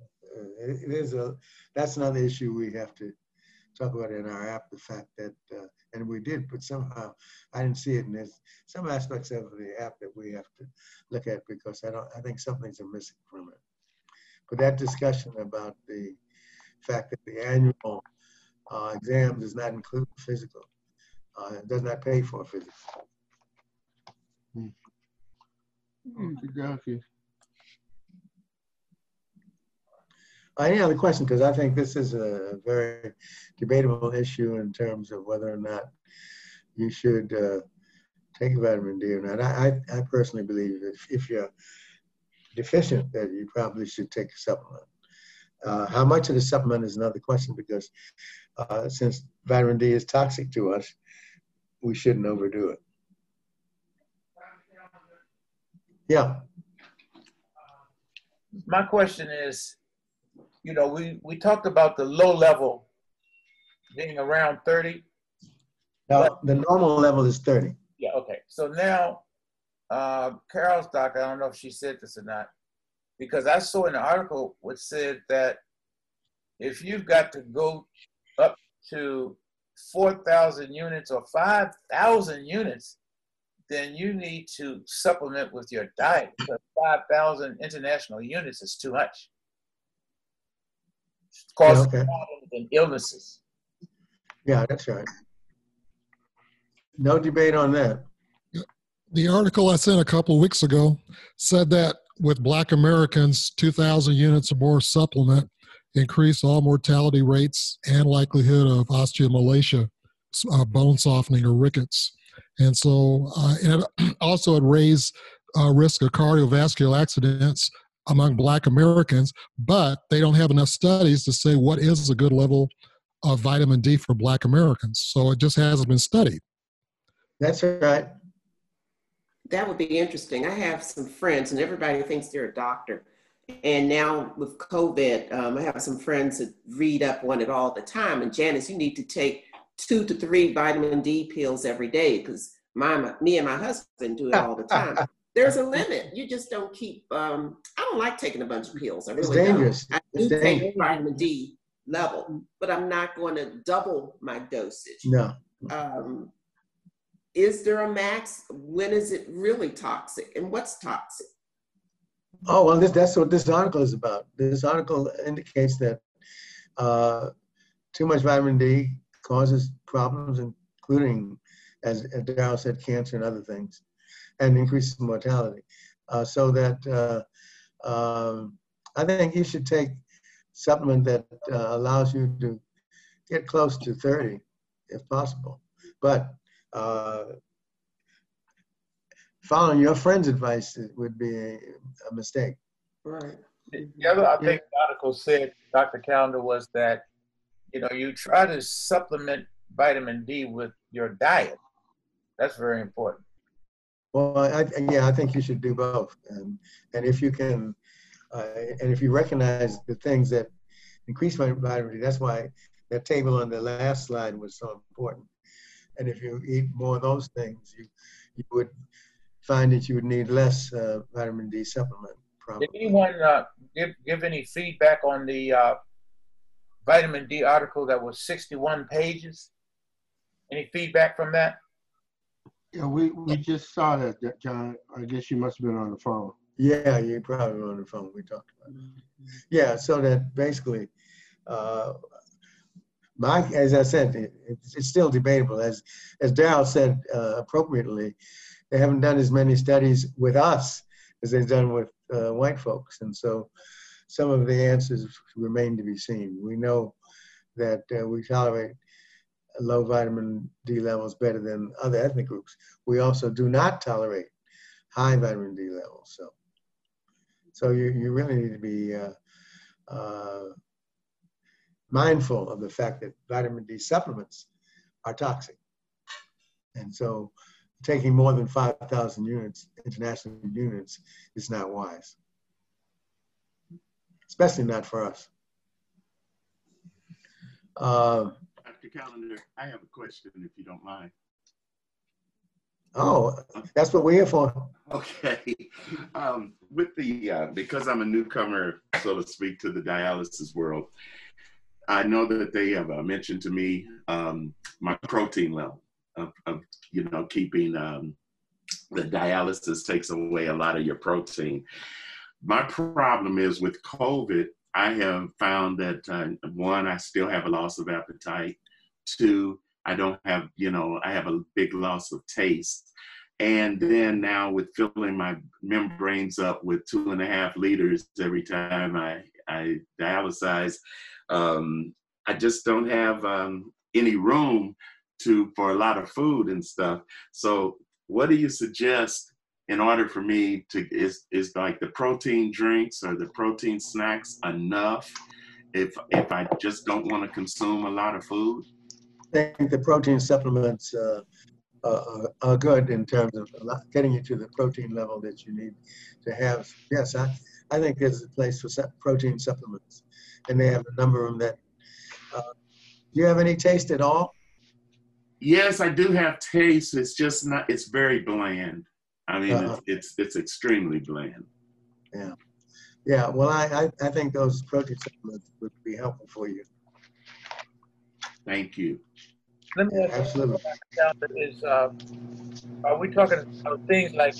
it is a that's another issue we have to talk about it in our app. The fact that uh, and we did, but somehow I didn't see it, and there's some aspects of the app that we have to look at because I don't. I think some things are missing from it. But that discussion about the fact that the annual uh, exam does not include physical, uh, it does not pay for physical. okey-dokey. Uh, Any other question? Because I think this is a very debatable issue in terms of whether or not you should uh, take vitamin D or not. I, I I personally believe if, if you're deficient, that you probably should take a supplement. Uh, how much of the supplement is another question because uh, since vitamin D is toxic to us, we shouldn't overdo it. Yeah. My question is, you know, we, we talked about the low level being around 30. Now, the normal level is 30. Yeah, okay. So now, uh, Carol's doc, I don't know if she said this or not, because I saw an article which said that if you've got to go up to 4,000 units or 5,000 units, then you need to supplement with your diet because 5,000 international units is too much. It causes okay. problems and illnesses. Yeah, that's right. No debate on that. The article I sent a couple of weeks ago said that with Black Americans, 2,000 units or more supplement increase all mortality rates and likelihood of osteomalacia, uh, bone softening, or rickets. And so, uh, and it also it raised uh, risk of cardiovascular accidents among Black Americans, but they don't have enough studies to say what is a good level of vitamin D for Black Americans. So it just hasn't been studied. That's right. That would be interesting. I have some friends, and everybody thinks they're a doctor. And now with COVID, um, I have some friends that read up on it all the time. And Janice, you need to take two to three vitamin D pills every day because my, my me and my husband do it all the time. There's a limit. You just don't keep. Um, I don't like taking a bunch of pills. I It's dangerous. don't. I It's do take dangerous. vitamin D level, but I'm not going to double my dosage. No. Um, is there a max? When is it really toxic? And what's toxic? Oh, well, this, that's what this article is about. This article indicates that uh, too much vitamin D causes problems, including, as as Daryl said, cancer and other things, and increases mortality. Uh, so that uh, um, I think you should take supplement that uh, allows you to get close to 30, if possible. But uh, following your friend's advice would be a, a mistake. Right. The other, I think, the article said, Dr. Callender, was that you know you try to supplement vitamin D with your diet. That's very important. Well, I, yeah, I think you should do both. And, and if you can, uh, and if you recognize the things that increase D, that's why that table on the last slide was so important. And if you eat more of those things, you, you would find that you would need less uh, vitamin D supplement. Probably. Did anyone uh, give give any feedback on the uh, vitamin D article that was 61 pages? Any feedback from that? Yeah, we, we just saw that, that, John. I guess you must have been on the phone. Yeah, you probably were on the phone. We talked about it. Yeah, so that basically, uh, my as I said, it, it's, it's still debatable. As as Daryl said uh, appropriately, they haven't done as many studies with us as they've done with uh, white folks. And so some of the answers remain to be seen. We know that uh, we tolerate low vitamin D levels better than other ethnic groups. We also do not tolerate high vitamin D levels. So, so you, you really need to be uh, uh, mindful of the fact that vitamin D supplements are toxic. And so taking more than 5,000 units, international units, is not wise, especially not for us. Uh, Dr. Callender, I have a question if you don't mind. Oh, that's what we're here for. Okay. Um, with the, uh, because I'm a newcomer, so to speak, to the dialysis world, I know that they have uh, mentioned to me um, my protein level of, of you know, keeping um, the dialysis takes away a lot of your protein. My problem is with COVID, I have found that uh, one, I still have a loss of appetite. Two, I don't have, you know, I have a big loss of taste. And then now with filling my membranes up with two and a half liters every time I, I dialysize, um, I just don't have um, any room to for a lot of food and stuff. So what do you suggest in order for me to is is like the protein drinks or the protein snacks enough if if I just don't want to consume a lot of food? I think the protein supplements uh, uh, are good in terms of getting you to the protein level that you need to have. Yes, I, I think there's a place for protein supplements, and they have a number of them that. Uh, do you have any taste at all? Yes, I do have taste. It's just not. It's very bland. I mean, uh-huh. it's, it's, it's extremely bland. Yeah, yeah. Well, I I, I think those protein supplements would be helpful for you. Thank you. Let me ask Absolutely. you is, uh, are we talking about things like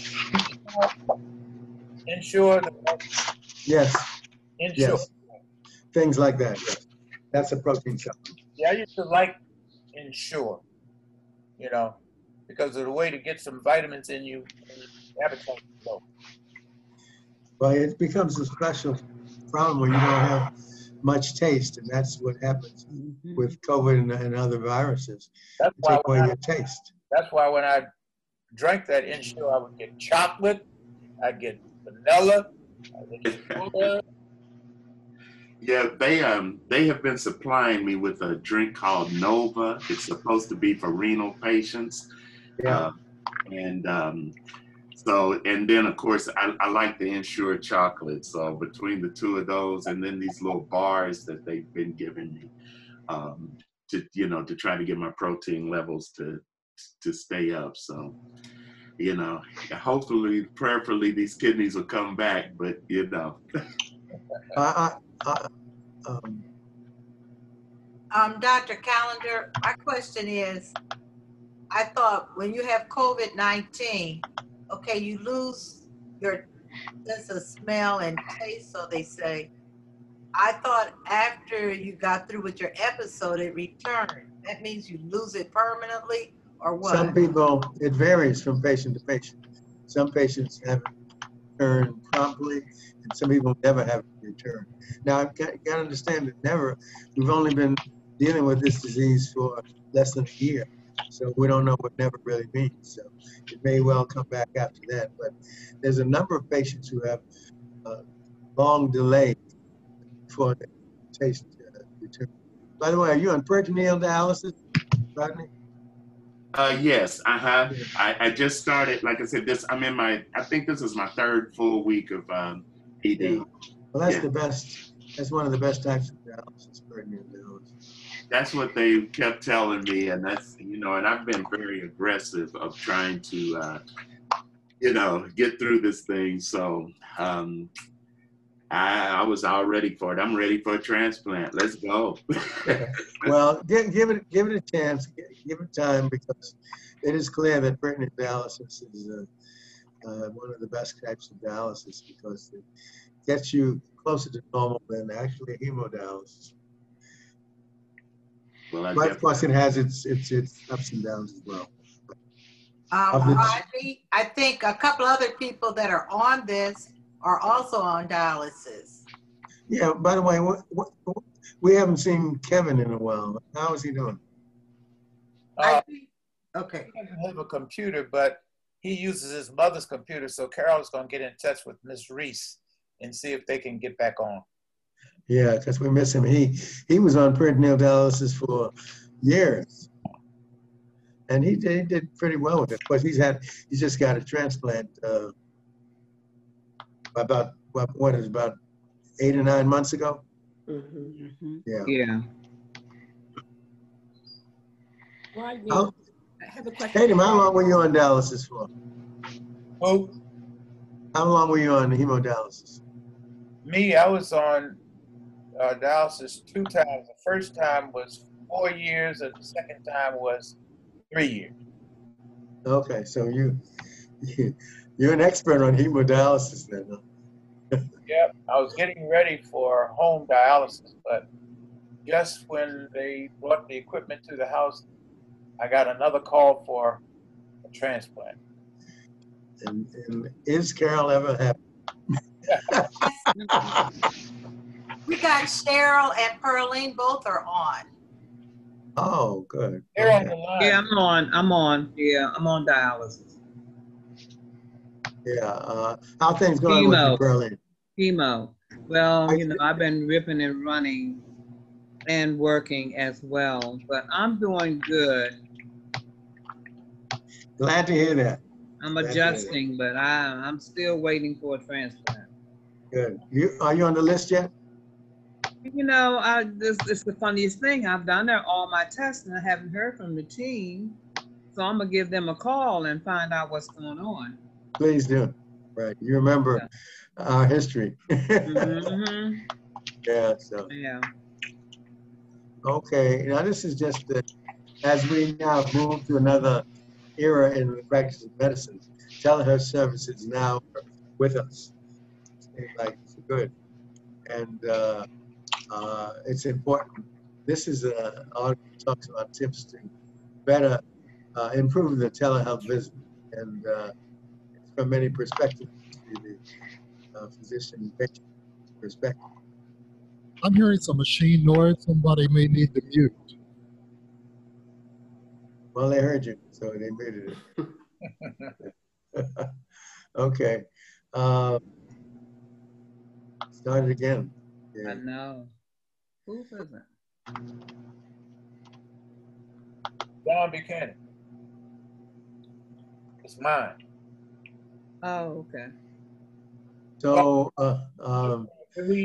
Ensure? Yes. Ensure. Yes. Things like that, yes. That's a protein supplement. Yeah, I used to like Ensure you know, because of the way to get some vitamins in you, appetite low. Well, it becomes a special problem when you don't have much taste, and that's what happens mm-hmm. with COVID and, and, other viruses. That's why take away I, your taste. That's why when I drank that Ensure, I would get chocolate, I'd get vanilla, I get Yeah, they um they have been supplying me with a drink called Nova. It's supposed to be for renal patients. Yeah. Uh, and um, so and then of course I, I like the Ensure chocolate. So between the two of those and then these little bars that they've been giving me um, to you know to try to get my protein levels to to stay up. So you know, hopefully, prayerfully, these kidneys will come back. But you know. I, uh, um, um, Dr. Callender, my question is, I thought when you have COVID-19, okay, you lose your sense of smell and taste, so they say. I thought after you got through with your episode, it returned. That means you lose it permanently or what? Some people, it varies from patient to patient. Some patients have it return promptly, and some people never have it return. Now, I've got, got to understand that never, we've only been dealing with this disease for less than a year. So we don't know what never really means. So it may well come back after that. But there's a number of patients who have uh, long delay for the taste uh, return. By the way, are you on peritoneal dialysis, Rodney? Uh, yes, I have. I, I just started. Like I said, this. I'm in my. I think this is my third full week of um, ED. Well, that's yeah. the best. That's one of the best types of dialysis, peritoneal dialysis. That's what they kept telling me, and that's you know, and I've been very aggressive of trying to, uh, you know, get through this thing. So um, I, I was all ready for it. I'm ready for a transplant. Let's go. well, give, give it give it a chance. Give it time because it is clear that peritoneal dialysis is uh, uh, one of the best types of dialysis because it gets you closer to normal than actually hemodialysis. Well, but of course, it has its its its ups and downs as well. Of Um, the- Rodney, I think a couple other people that are on this are also on dialysis. Yeah, by the way, what, what, we haven't seen Kevin in a while. How is he doing? I Uh, think, okay. he doesn't have a computer, but he uses his mother's computer. So Carol's gonna get in touch with Miss Reese and see if they can get back on. Yeah, because we miss him. He he was on peritoneal dialysis for years, and he did, he did pretty well with it. Of course, he's had he's just got a transplant uh, about what what is it, about eight or nine months ago. Mhm. Mhm. Yeah. Yeah. Rodney, How, I have a question. Tatum, how long were you on dialysis for? Who? How long were you on hemodialysis? Me, I was on uh, dialysis two times. The first time was four years, and the second time was three years. Okay, so you, you you're an expert on hemodialysis then. Huh? Yep, I was getting ready for home dialysis, but just when they brought the equipment to the house, I got another call for a transplant. And, and is Carol ever happy? We got Cheryl and Pearline, both are on. Oh, good. They're on the line. Yeah, I'm on. I'm on. Yeah, I'm on dialysis. Yeah. Uh, how things going with you, Chemo. Chemo. Well, I you know, I've been ripping and running and working as well, but I'm doing good. Glad to hear that. I'm That's good. adjusting, but I, I'm still waiting for a transplant. Good. You are you on the list yet? You know, I this is the funniest thing. I've done there all my tests and I haven't heard from the team. So I'm gonna give them a call and find out what's going on. Please do. Right. You remember our history. hmm yeah. So Yeah. okay. Now this is just uh, as we now move to another era in the practice of medicine. Telehealth services now with us. Seems like it's good, and uh, uh, it's important. This is a article talks about tips to better uh, improve the telehealth visit, and uh, from many perspectives, the uh, physician patient perspective. I'm hearing some machine noise. Somebody may need to mute. Well, they heard you, so they muted it. okay. Um, start it again. I know. Who is it? John Buchanan. It's mine. Oh, okay. So uh, um,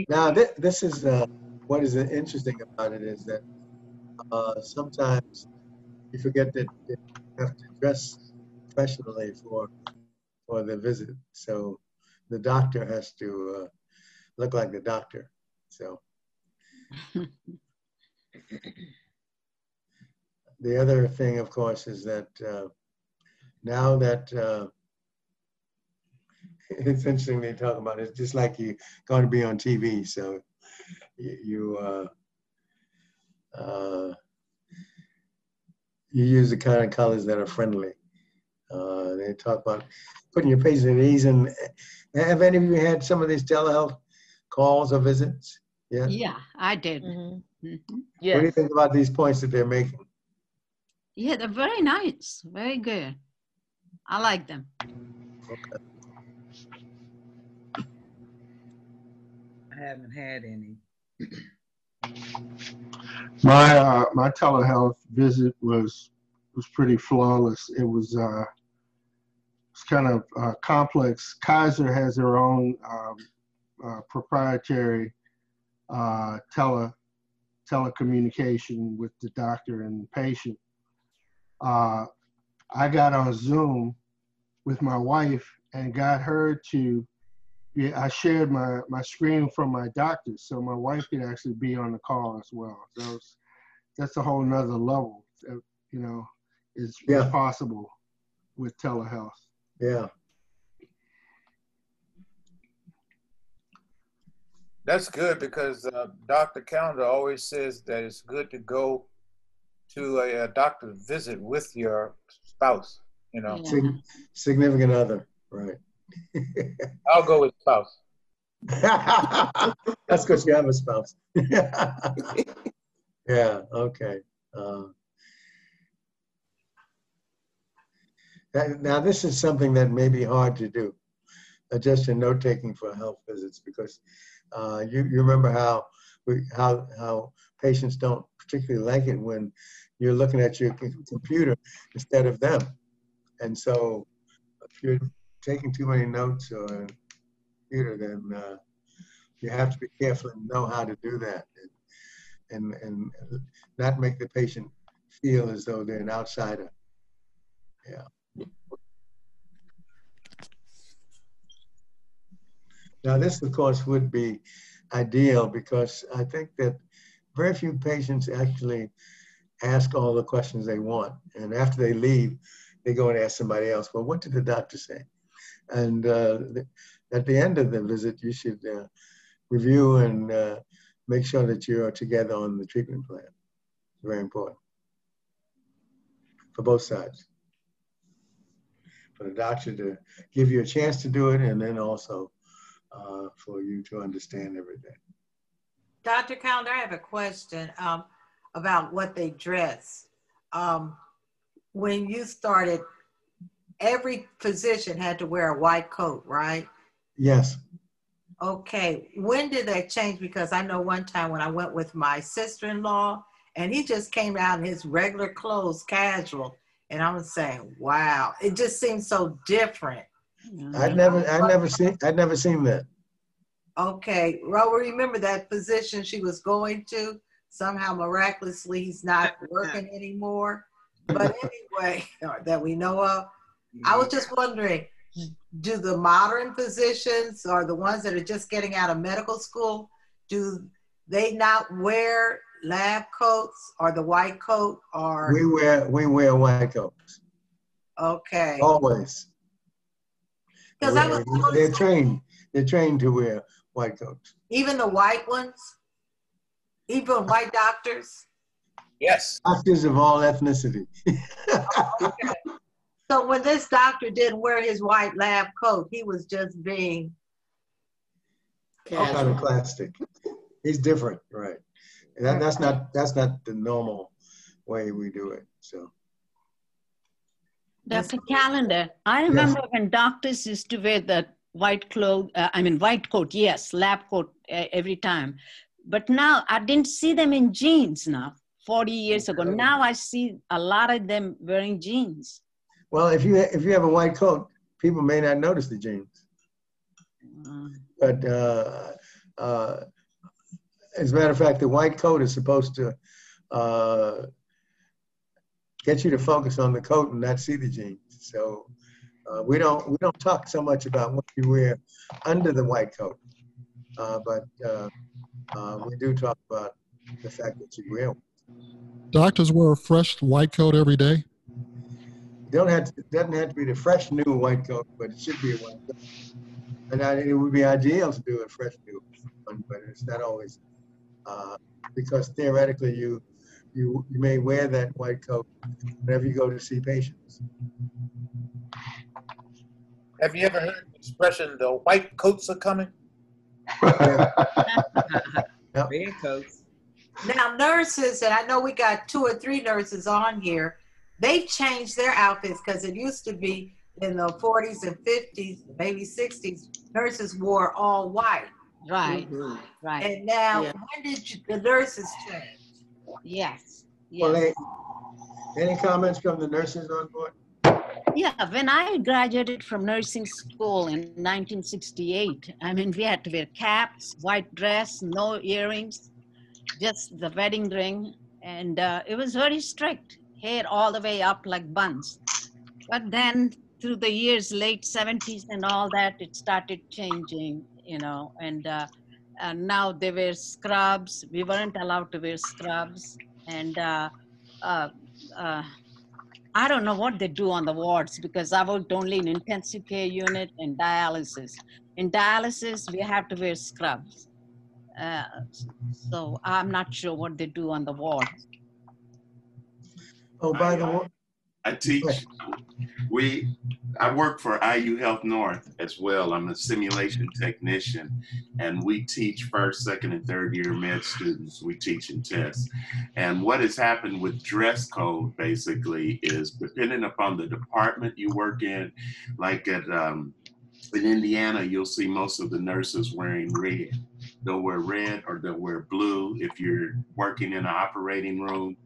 now th- this is uh, what is interesting about it is that uh, sometimes you forget that you have to dress professionally for for the visit. So the doctor has to uh, look like the doctor. So the other thing, of course, is that uh, now that uh, it's interesting they talk about it, it's just like you're going to be on TV. So you, you uh, uh, you use the kind of colors that are friendly. Uh, they talk about putting your patients at ease. And have any of you had some of these telehealth calls or visits? Yeah. Yeah, I did. Mhm. Mhm. What do you think about these points that they're making? Yeah, they're very nice, very good. I like them. I haven't had any. My uh, my telehealth visit was was pretty flawless. It was uh, it's kind of uh, complex. Kaiser has their own um, uh, proprietary uh, tele telecommunication with the doctor and the patient. Uh, I got on Zoom with my wife and got her to. Yeah, I shared my, my screen from my doctor, so my wife could actually be on the call as well. So it's- that's a whole nother level, you know, is, is Yeah. possible with telehealth. Yeah. That's good because uh, Dr. Callender always says that it's good to go to a, a doctor's visit with your spouse. You know, Yeah. Sig- Significant other, right. I'll go with spouse. That's because you have a spouse. Yeah, okay. Uh, that- Now, this is something that may be hard to do, uh, just in note-taking for health visits, because uh, you, you remember how, how, how patients don't particularly like it when you're looking at your computer instead of them. And so if you're taking too many notes on computer, then uh, you have to be careful and know how to do that and, and not make the patient feel as though they're an outsider. Yeah. Now, this, of course, would be ideal because I think that very few patients actually ask all the questions they want. And after they leave, they go and ask somebody else, well, what did the doctor say? And uh, at the end of the visit, you should uh, review and uh, make sure that you are together on the treatment plan. It's very important for both sides. For the doctor to give you a chance to do it and then also uh, for you to understand everything. Dr. Callender, I have a question um, about what they dress. Um, when you started, every physician had to wear a white coat, right? Yes. Okay, when did that change? Because I know one time when I went with my sister-in-law, and he just came out in his regular clothes, casual, and I was saying, "Wow!" It just seems so different. I'd mm-hmm. never, I'd never seen, I'd never seen that. Okay, well, remember that position she was going to? Somehow miraculously, he's not working anymore. But anyway, that we know of. I was just mm-hmm. wondering, do the modern physicians or the ones that are just getting out of medical school, do they not wear lab coats or the white coat or We wear, we wear white coats, okay? always. Because I was They're trained, they're trained to wear white coats. even the white ones, even white doctors. Yes. Doctors of all ethnicity. Oh, so when this doctor didn't wear his white lab coat, he was just being kind of plastic. He's different, right. And that, that's not, that's not the normal way we do it, so. Dr. Callender, I remember when doctors used to wear the white cloth, uh, I mean, white coat, yes, lab coat uh, every time. But now I didn't see them in jeans now, 40 years ago. Now I see a lot of them wearing jeans. Well, if you, if you have a white coat, people may not notice the jeans. Mm. But uh, uh, as a matter of fact, the white coat is supposed to uh, get you to focus on the coat and not see the jeans. So uh, we don't we don't talk so much about what you wear under the white coat, uh, but uh, uh, we do talk about the fact that you wear. one. Doctors wear a fresh white coat every day. Don't have to, it doesn't have to be the fresh new white coat, but it should be a white coat. And I, it would be ideal to do a fresh new one, but it's not always uh, because theoretically you, you you may wear that white coat whenever you go to see patients. Have you ever heard the expression, the white coats are coming? Red coats. now nurses, and I know we got two or three nurses on here. They've changed their outfits because it used to be in the 40s and 50s, maybe 60s, nurses wore all white. Right, Mhm. right. And now, Yeah. when did you, the nurses change? Yes, Well, yes. any, any comments from the nurses on board? Yeah, when I graduated from nursing school in 1968, I mean, we had to wear caps, white dress, no earrings, just the wedding ring. And uh, it was very strict, hair all the way up like buns. But then through the years, late 70s and all that, it started changing, you know, and, uh, and now they wear scrubs. We weren't allowed to wear scrubs. And uh, uh, uh, I don't know what they do on the wards because I worked only in intensive care unit and dialysis. In dialysis, we have to wear scrubs. Uh, so I'm not sure what they do on the wards. Oh, by the way, I teach. We, I work for IU Health North as well. I'm a simulation technician, and we teach first, second, and third year med students. We teach and test. And what has happened with dress code basically is depending upon the department you work in, like at um, in Indiana, you'll see most of the nurses wearing red. They'll wear red or they'll wear blue. If you're working in an operating room,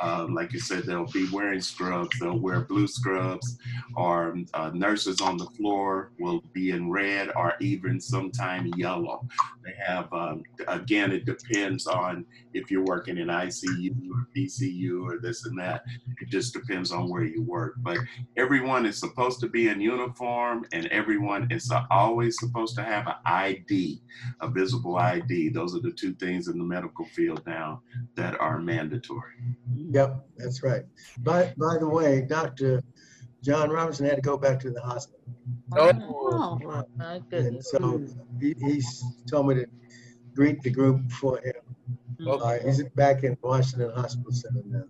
uh, like you said, they'll be wearing scrubs. They'll wear blue scrubs, or uh, nurses on the floor will be in red or even sometime yellow. They have, um, again, it depends on if you're working in ICU or PCU or this and that. It just depends on where you work. But everyone is supposed to be in uniform, and everyone is always supposed to have an ID, a visible ID. Those are the two things in the medical field now that are mandatory. Yep, that's right. By, by the way, Dr. John Robinson had to go back to the hospital. Oh, oh my And goodness. so he, he's told me to greet the group for him. Uh, he's back in Washington Hospital Center now.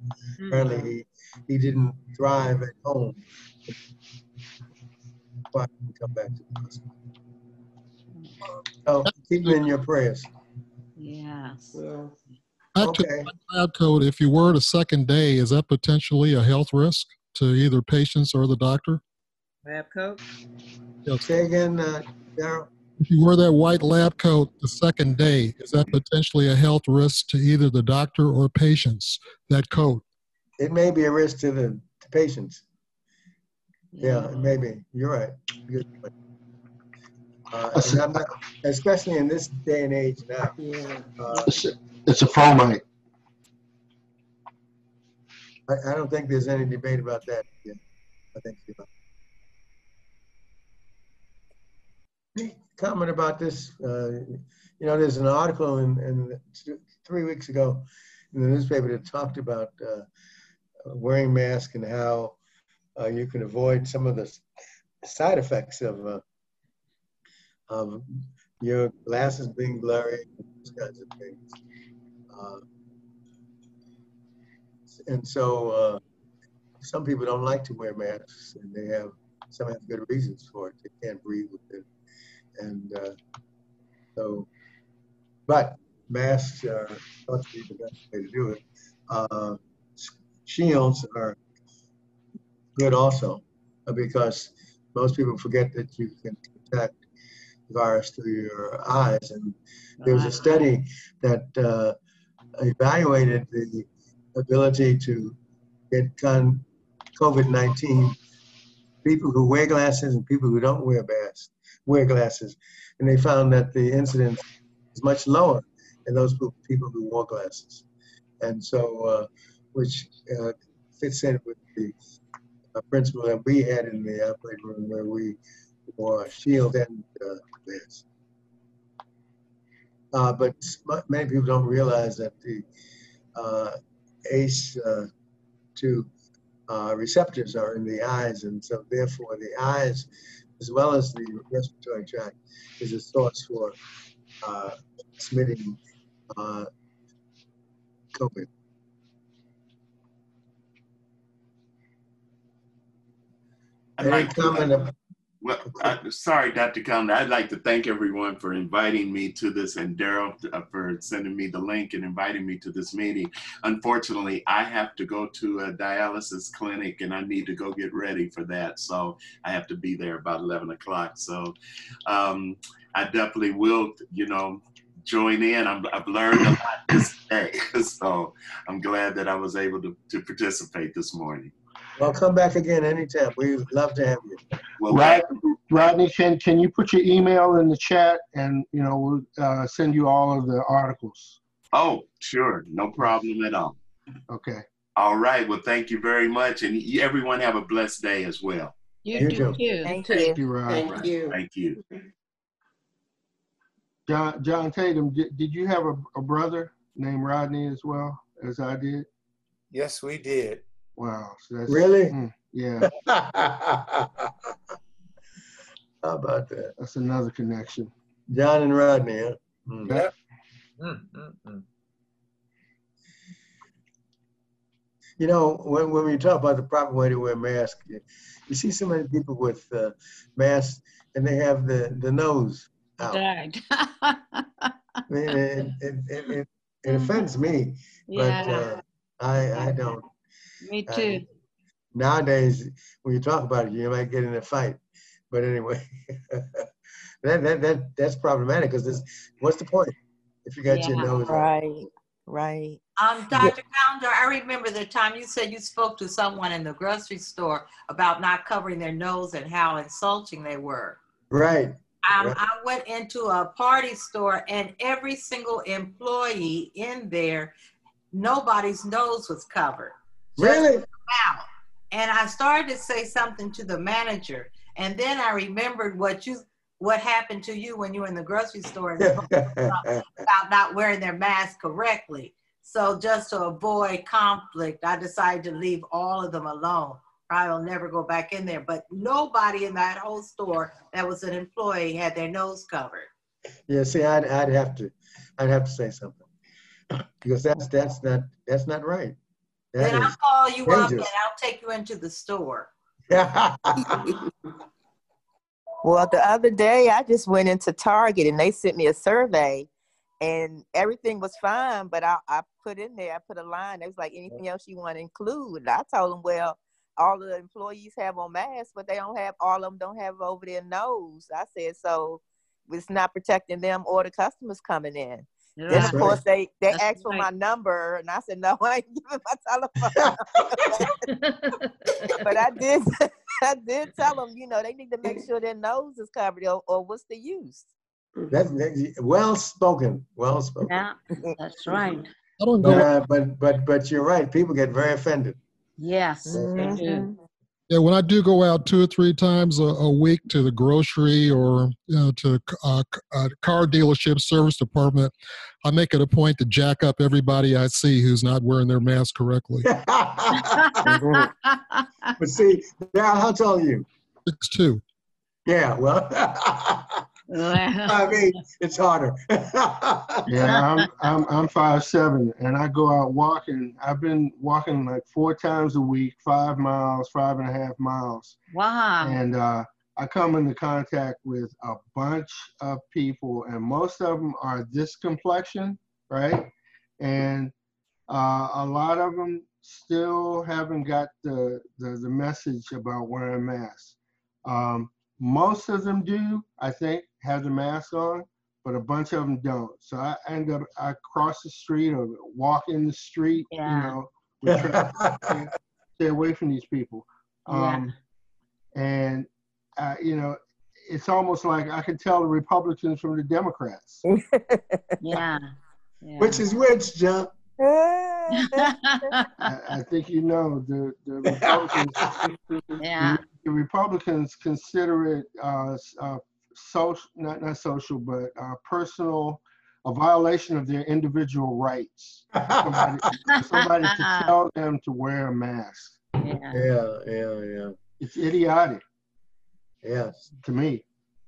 Apparently, he, he didn't thrive at home. But he come back to the hospital. So keep him in your prayers. Yes. Back to Okay. the lab coat, if you were it a second day, is that potentially a health risk to either patients or the doctor? Lab coat? Say again, uh, Daryl? If you wear that white lab coat the second day, is that potentially a health risk to either the doctor or patients, that coat? It may be a risk to the to patients. Yeah, it may be. You're right. Good. Uh, and I'm not, especially in this day and age now. Uh, It's, it's a fomite. I, I don't think there's any debate about that. Yeah, I think you're right. Any Comment about this, uh, you know, there's an article in, in three weeks ago in the newspaper that talked about uh, wearing masks and how uh, you can avoid some of the side effects of, uh, of your glasses being blurry, those kinds of things. Uh, and so uh, some people don't like to wear masks, and they have some have good reasons for it. They can't breathe with it, and uh, so. But masks are thought to be the best way to do it. Uh, shields are good also, uh, because most people forget that you can contact the virus through your eyes, and there was a study that uh, evaluated the ability to get COVID-19, people who wear glasses and people who don't wear masks, wear glasses. And they found that the incidence is much lower in those people who wore glasses. And so, uh, which uh, fits in with the uh, principle that we had in the operating room where we wore shield and uh, mask. Uh, but many people don't realize that the uh, ACE2 uh, receptors are in the eyes, and so therefore the eyes, as well as the respiratory tract, is a source for uh, transmitting uh, COVID. I'd Any like to, comment? Well, I, sorry, Dr. Collins. I'd like to thank everyone for inviting me to this and Daryl uh, for sending me the link and inviting me to this meeting. Unfortunately, I have to go to a dialysis clinic and I need to go get ready for that. So I have to be there about 11 o'clock. So um, I definitely will, you know, join in. I'm, I've learned a lot this day. So I'm glad that I was able to, to participate this morning. Well, come back again anytime. We'd love to have you. Well, Rod- Rodney, can, can you put your email in the chat and, you know, we'll uh, send you all of the articles? Oh, sure. No problem at all. Okay. All right. Well, thank you very much. And everyone have a blessed day as well. You You do too. too. Thank Thank you. you, Rod. Thank you. Thank you. John, John Tatum, did, did you have a, a brother named Rodney as well as I did? Yes, we did. Wow. So that's, Really? mm, yeah, How about that? that's another connection. John and Rodney, huh? Hmm. Yep. Mm, mm, mm. You know, when, when we talk about the proper way to wear masks, you, you see so many people with uh, masks and they have the, the nose out. Right. I mean, it, it, it, it, it offends me, but uh, I, I don't. Me I- too. Nowadays, when you talk about it, you might get in a fight. But anyway, that, that, that, that's problematic because this what's the point if you got your Yeah. nose out? Right, right. Um, Dr. Callender, I remember the time you said you spoke to someone in the grocery store about not covering their nose and how insulting they were. Right. Um, Right. I went into a party store and every single employee in there, nobody's nose was covered. Really? the. And I started to say something to the manager, and then I remembered what you what happened to you when you were in the grocery store and about not wearing their mask correctly. So just to avoid conflict, I decided to leave all of them alone. Will never go back in there. But nobody in that whole store that was an employee had their nose covered. yeah, see, I'd, I'd have to, I'd have to say something because that's, that's not, that's not right. That then I'll call you up and. I'll take you into the store. Well, the other day I just went into Target and they sent me a survey and everything was fine, but I, I put in there, I put a line. It was like anything else you want to include. And I told them, well, all the employees have on masks, but they don't have all of them don't have over their nose. I said, so it's not protecting them or the customers coming in. Then of course they they That's asked for my number and I said, no, I ain't giving my telephone. but I did I did tell them, you know, they need to make sure their nose is covered or, or what's the use? That's, that's well spoken, well spoken. Yeah, that's right. I don't But, uh, but, but, but you're right. People get very offended. Yes, they Mhm. do. Yeah, when I do go out two or three times a, a week to the grocery or you know, to uh, c- uh, car dealership service department, I make it a point to jack up everybody I see who's not wearing their mask correctly. but see, now how tall are you? Six two. Yeah, well, I mean, it's harder. Yeah, I'm I'm I'm five seven, and I go out walking. I've been walking like four times a week, five miles, five and a half miles, Wow. and uh, I come into contact with a bunch of people, and most of them are this complexion, right? And uh, a lot of them still haven't got the the, the message about wearing masks. Um, most of them do, I think, have the mask on, but a bunch of them don't. So I end up, I cross the street or walk in the street, you know, with stay away from these people. Yeah. Um, and, uh, you know, it's almost like I can tell the Republicans from the Democrats. Yeah. yeah. Which is which, John? I, I think you know the, the Republicans. yeah. The Republicans consider it uh, uh, social, not not social, but uh, personal, a violation of their individual rights. Somebody, somebody to tell them to wear a mask. Yeah. Yeah, yeah, yeah. It's idiotic Yes, to me.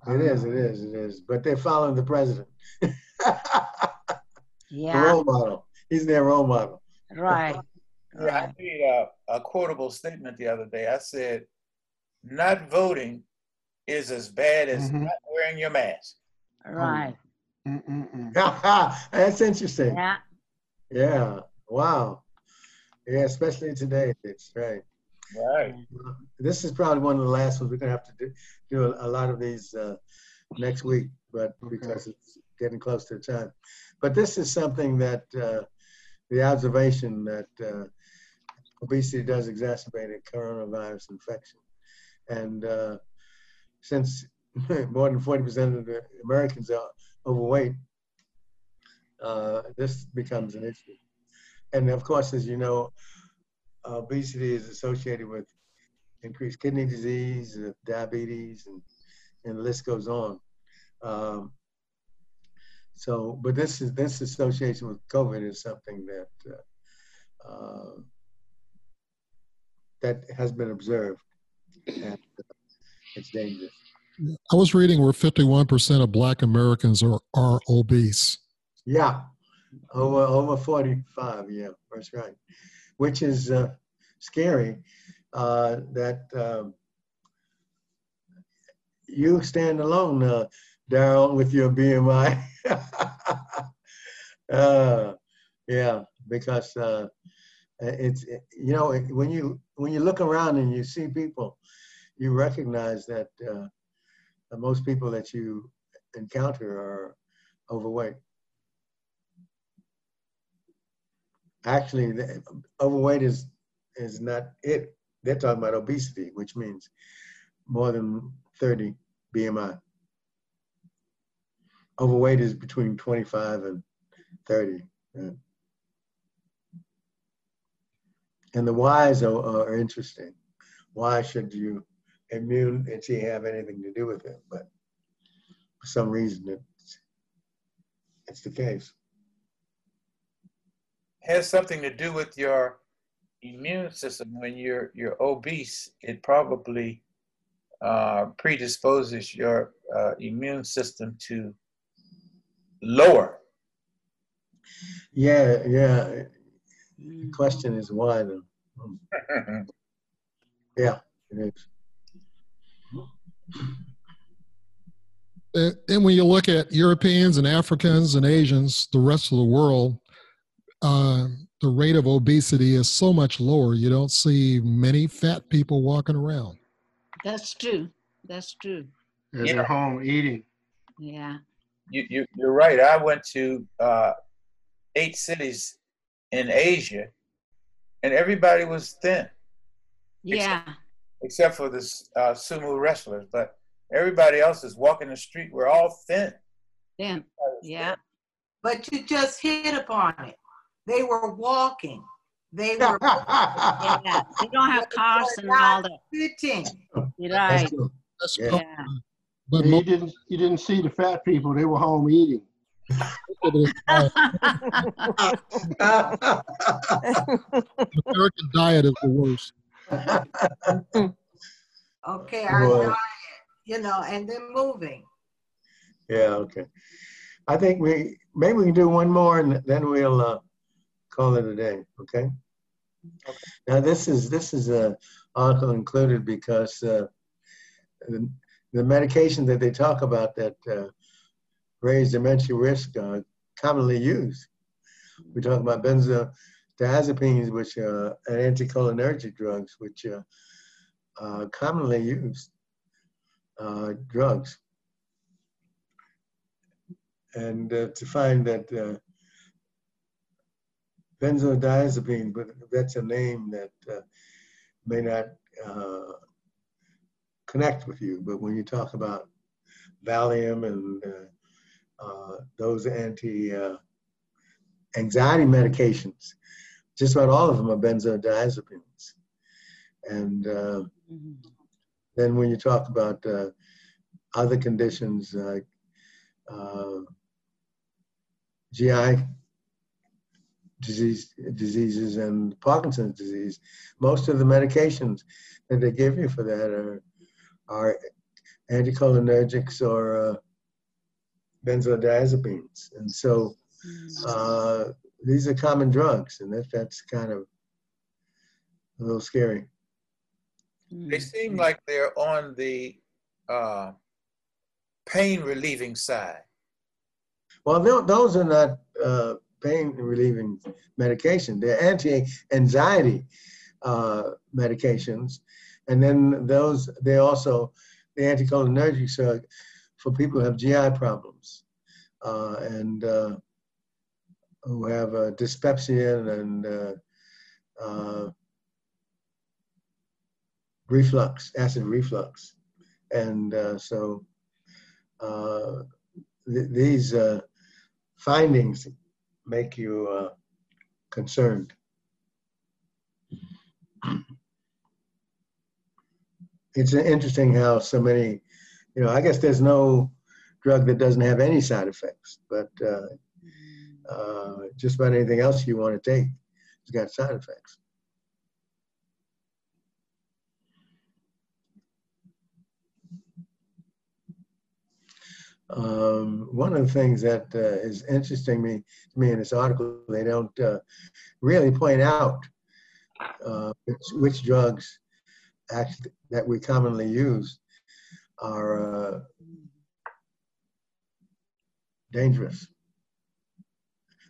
it is, it is, it is. But they're following the president. the Yeah. role model. He's their role model. Right. Yeah, I made a, a quotable statement the other day. I said, not voting is as bad as Mhm. not wearing your mask. Right. That's interesting. Yeah. Yeah. Wow. Yeah, especially today. It's right. Right. This is probably one of the last ones. We're gonna have to do, do a, a lot of these uh, next week, but because it's getting close to the time. But this is something that uh, the observation that uh, obesity does exacerbate a coronavirus infection, and uh, since more than forty percent of the Americans are overweight, uh, this becomes an issue. And of course, as you know, obesity is associated with increased kidney disease, uh, diabetes, and, and the list goes on. Um, so, but this is this association with COVID is something that uh, uh, that has been observed, and uh, it's dangerous. I was reading where 51% of Black Americans are, are obese. Yeah, over over forty five. Yeah, that's right. Which is uh, scary uh, that um, you stand alone, uh, Daryl, with your BMI. uh, yeah, because uh, it's you know when you when you look around and you see people, you recognize that uh, most people that you encounter are overweight. Actually, the, overweight is is not it. They're talking about obesity, which means more than 30 BMI. Overweight is between 25 and 30. Yeah. And the whys are, are interesting. Why should you immune immunity have anything to do with it? But for some reason, it's, it's the case. Has something to do with your immune system. When you're you're obese, it probably uh, predisposes your uh, immune system to lower. Yeah, yeah. The question is why though. yeah, it is. And when you look at Europeans and Africans and Asians, the rest of the world, uh, the rate of obesity is so much lower. You don't see many fat people walking around. That's true. That's true. They're, Yeah. they're home eating. Yeah. You, you, you're right. I went to uh, eight cities in Asia, and everybody was thin, Yeah. except for the uh, sumo wrestlers. But everybody else is walking the street. We're all thin. Then. Yeah. But you just hit upon it. They were walking. They were Yeah. They don't have cars and all that. sitting. You're right. true. That's Yeah. cool. Yeah. But you didn't you didn't see the fat people. They were home eating. Of it is, uh, the American diet is the worst. Okay, our Boy. diet, you know, and then moving. yeah, okay. I think we maybe we can do one more and then we'll uh, call it a day. Okay. okay. Now this is this is a article included because uh, the, the medication that they talk about that uh, raise dementia risk are commonly used. We talk about benzodiazepines, which are anticholinergic drugs, which are uh, commonly used uh, drugs. And uh, to find that uh, benzodiazepine, but that's a name that uh, may not uh, connect with you. But when you talk about Valium and uh, uh, those anti uh, anxiety medications, just about all of them are benzodiazepines. And uh, Mhm. then when you talk about uh, other conditions like uh, GI disease, diseases and Parkinson's disease, most of the medications that they give you for that are, are anticholinergics or uh, benzodiazepines. And so uh, these are common drugs, and that, that's kind of a little scary. They seem like they're on the uh, pain relieving side. Well, tho- those are not uh, pain relieving medication. They're anti-anxiety uh, medications, and then those they also the anticholinergics are for people who have GI problems uh, and uh, who have uh, dyspepsia and uh, uh, reflux, acid reflux, and so th- these findings make you concerned. It's interesting how so many, you know, I guess there's no drug that doesn't have any side effects, but uh, uh, just about anything else you want to take has got side effects. Um, one of the things that uh, is interesting me to me in this article, they don't uh, really point out uh, which, which drugs that we commonly use are uh, dangerous.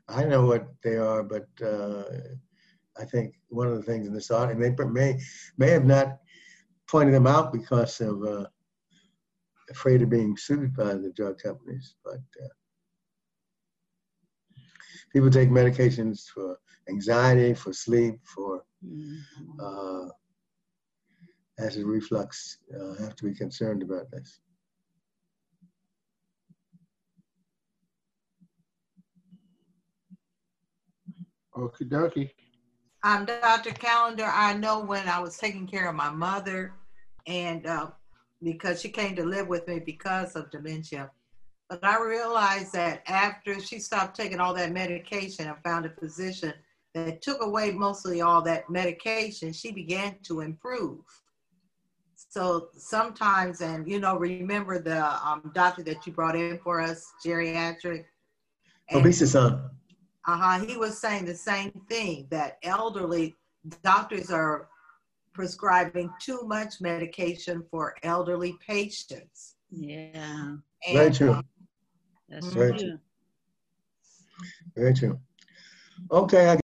I know what they are, but uh, I think one of the things in this audit, and they may may have not pointed them out because of uh, afraid of being sued by the drug companies, but uh, people take medications for anxiety, for sleep, for uh, acid reflux. Uh, have to be concerned about this. Okie dokie. Um, Dr. Callender, I know when I was taking care of my mother and uh, because she came to live with me because of dementia, but I realized that after she stopped taking all that medication and found a physician that took away mostly all that medication, she began to improve. So sometimes, and you know, remember the um, doctor that you brought in for us, geriatric? Obesity. Uh-huh. He was saying the same thing that elderly doctors are prescribing too much medication for elderly patients. Yeah. Very And, true. uh, That's Very true. Very true. Okay, I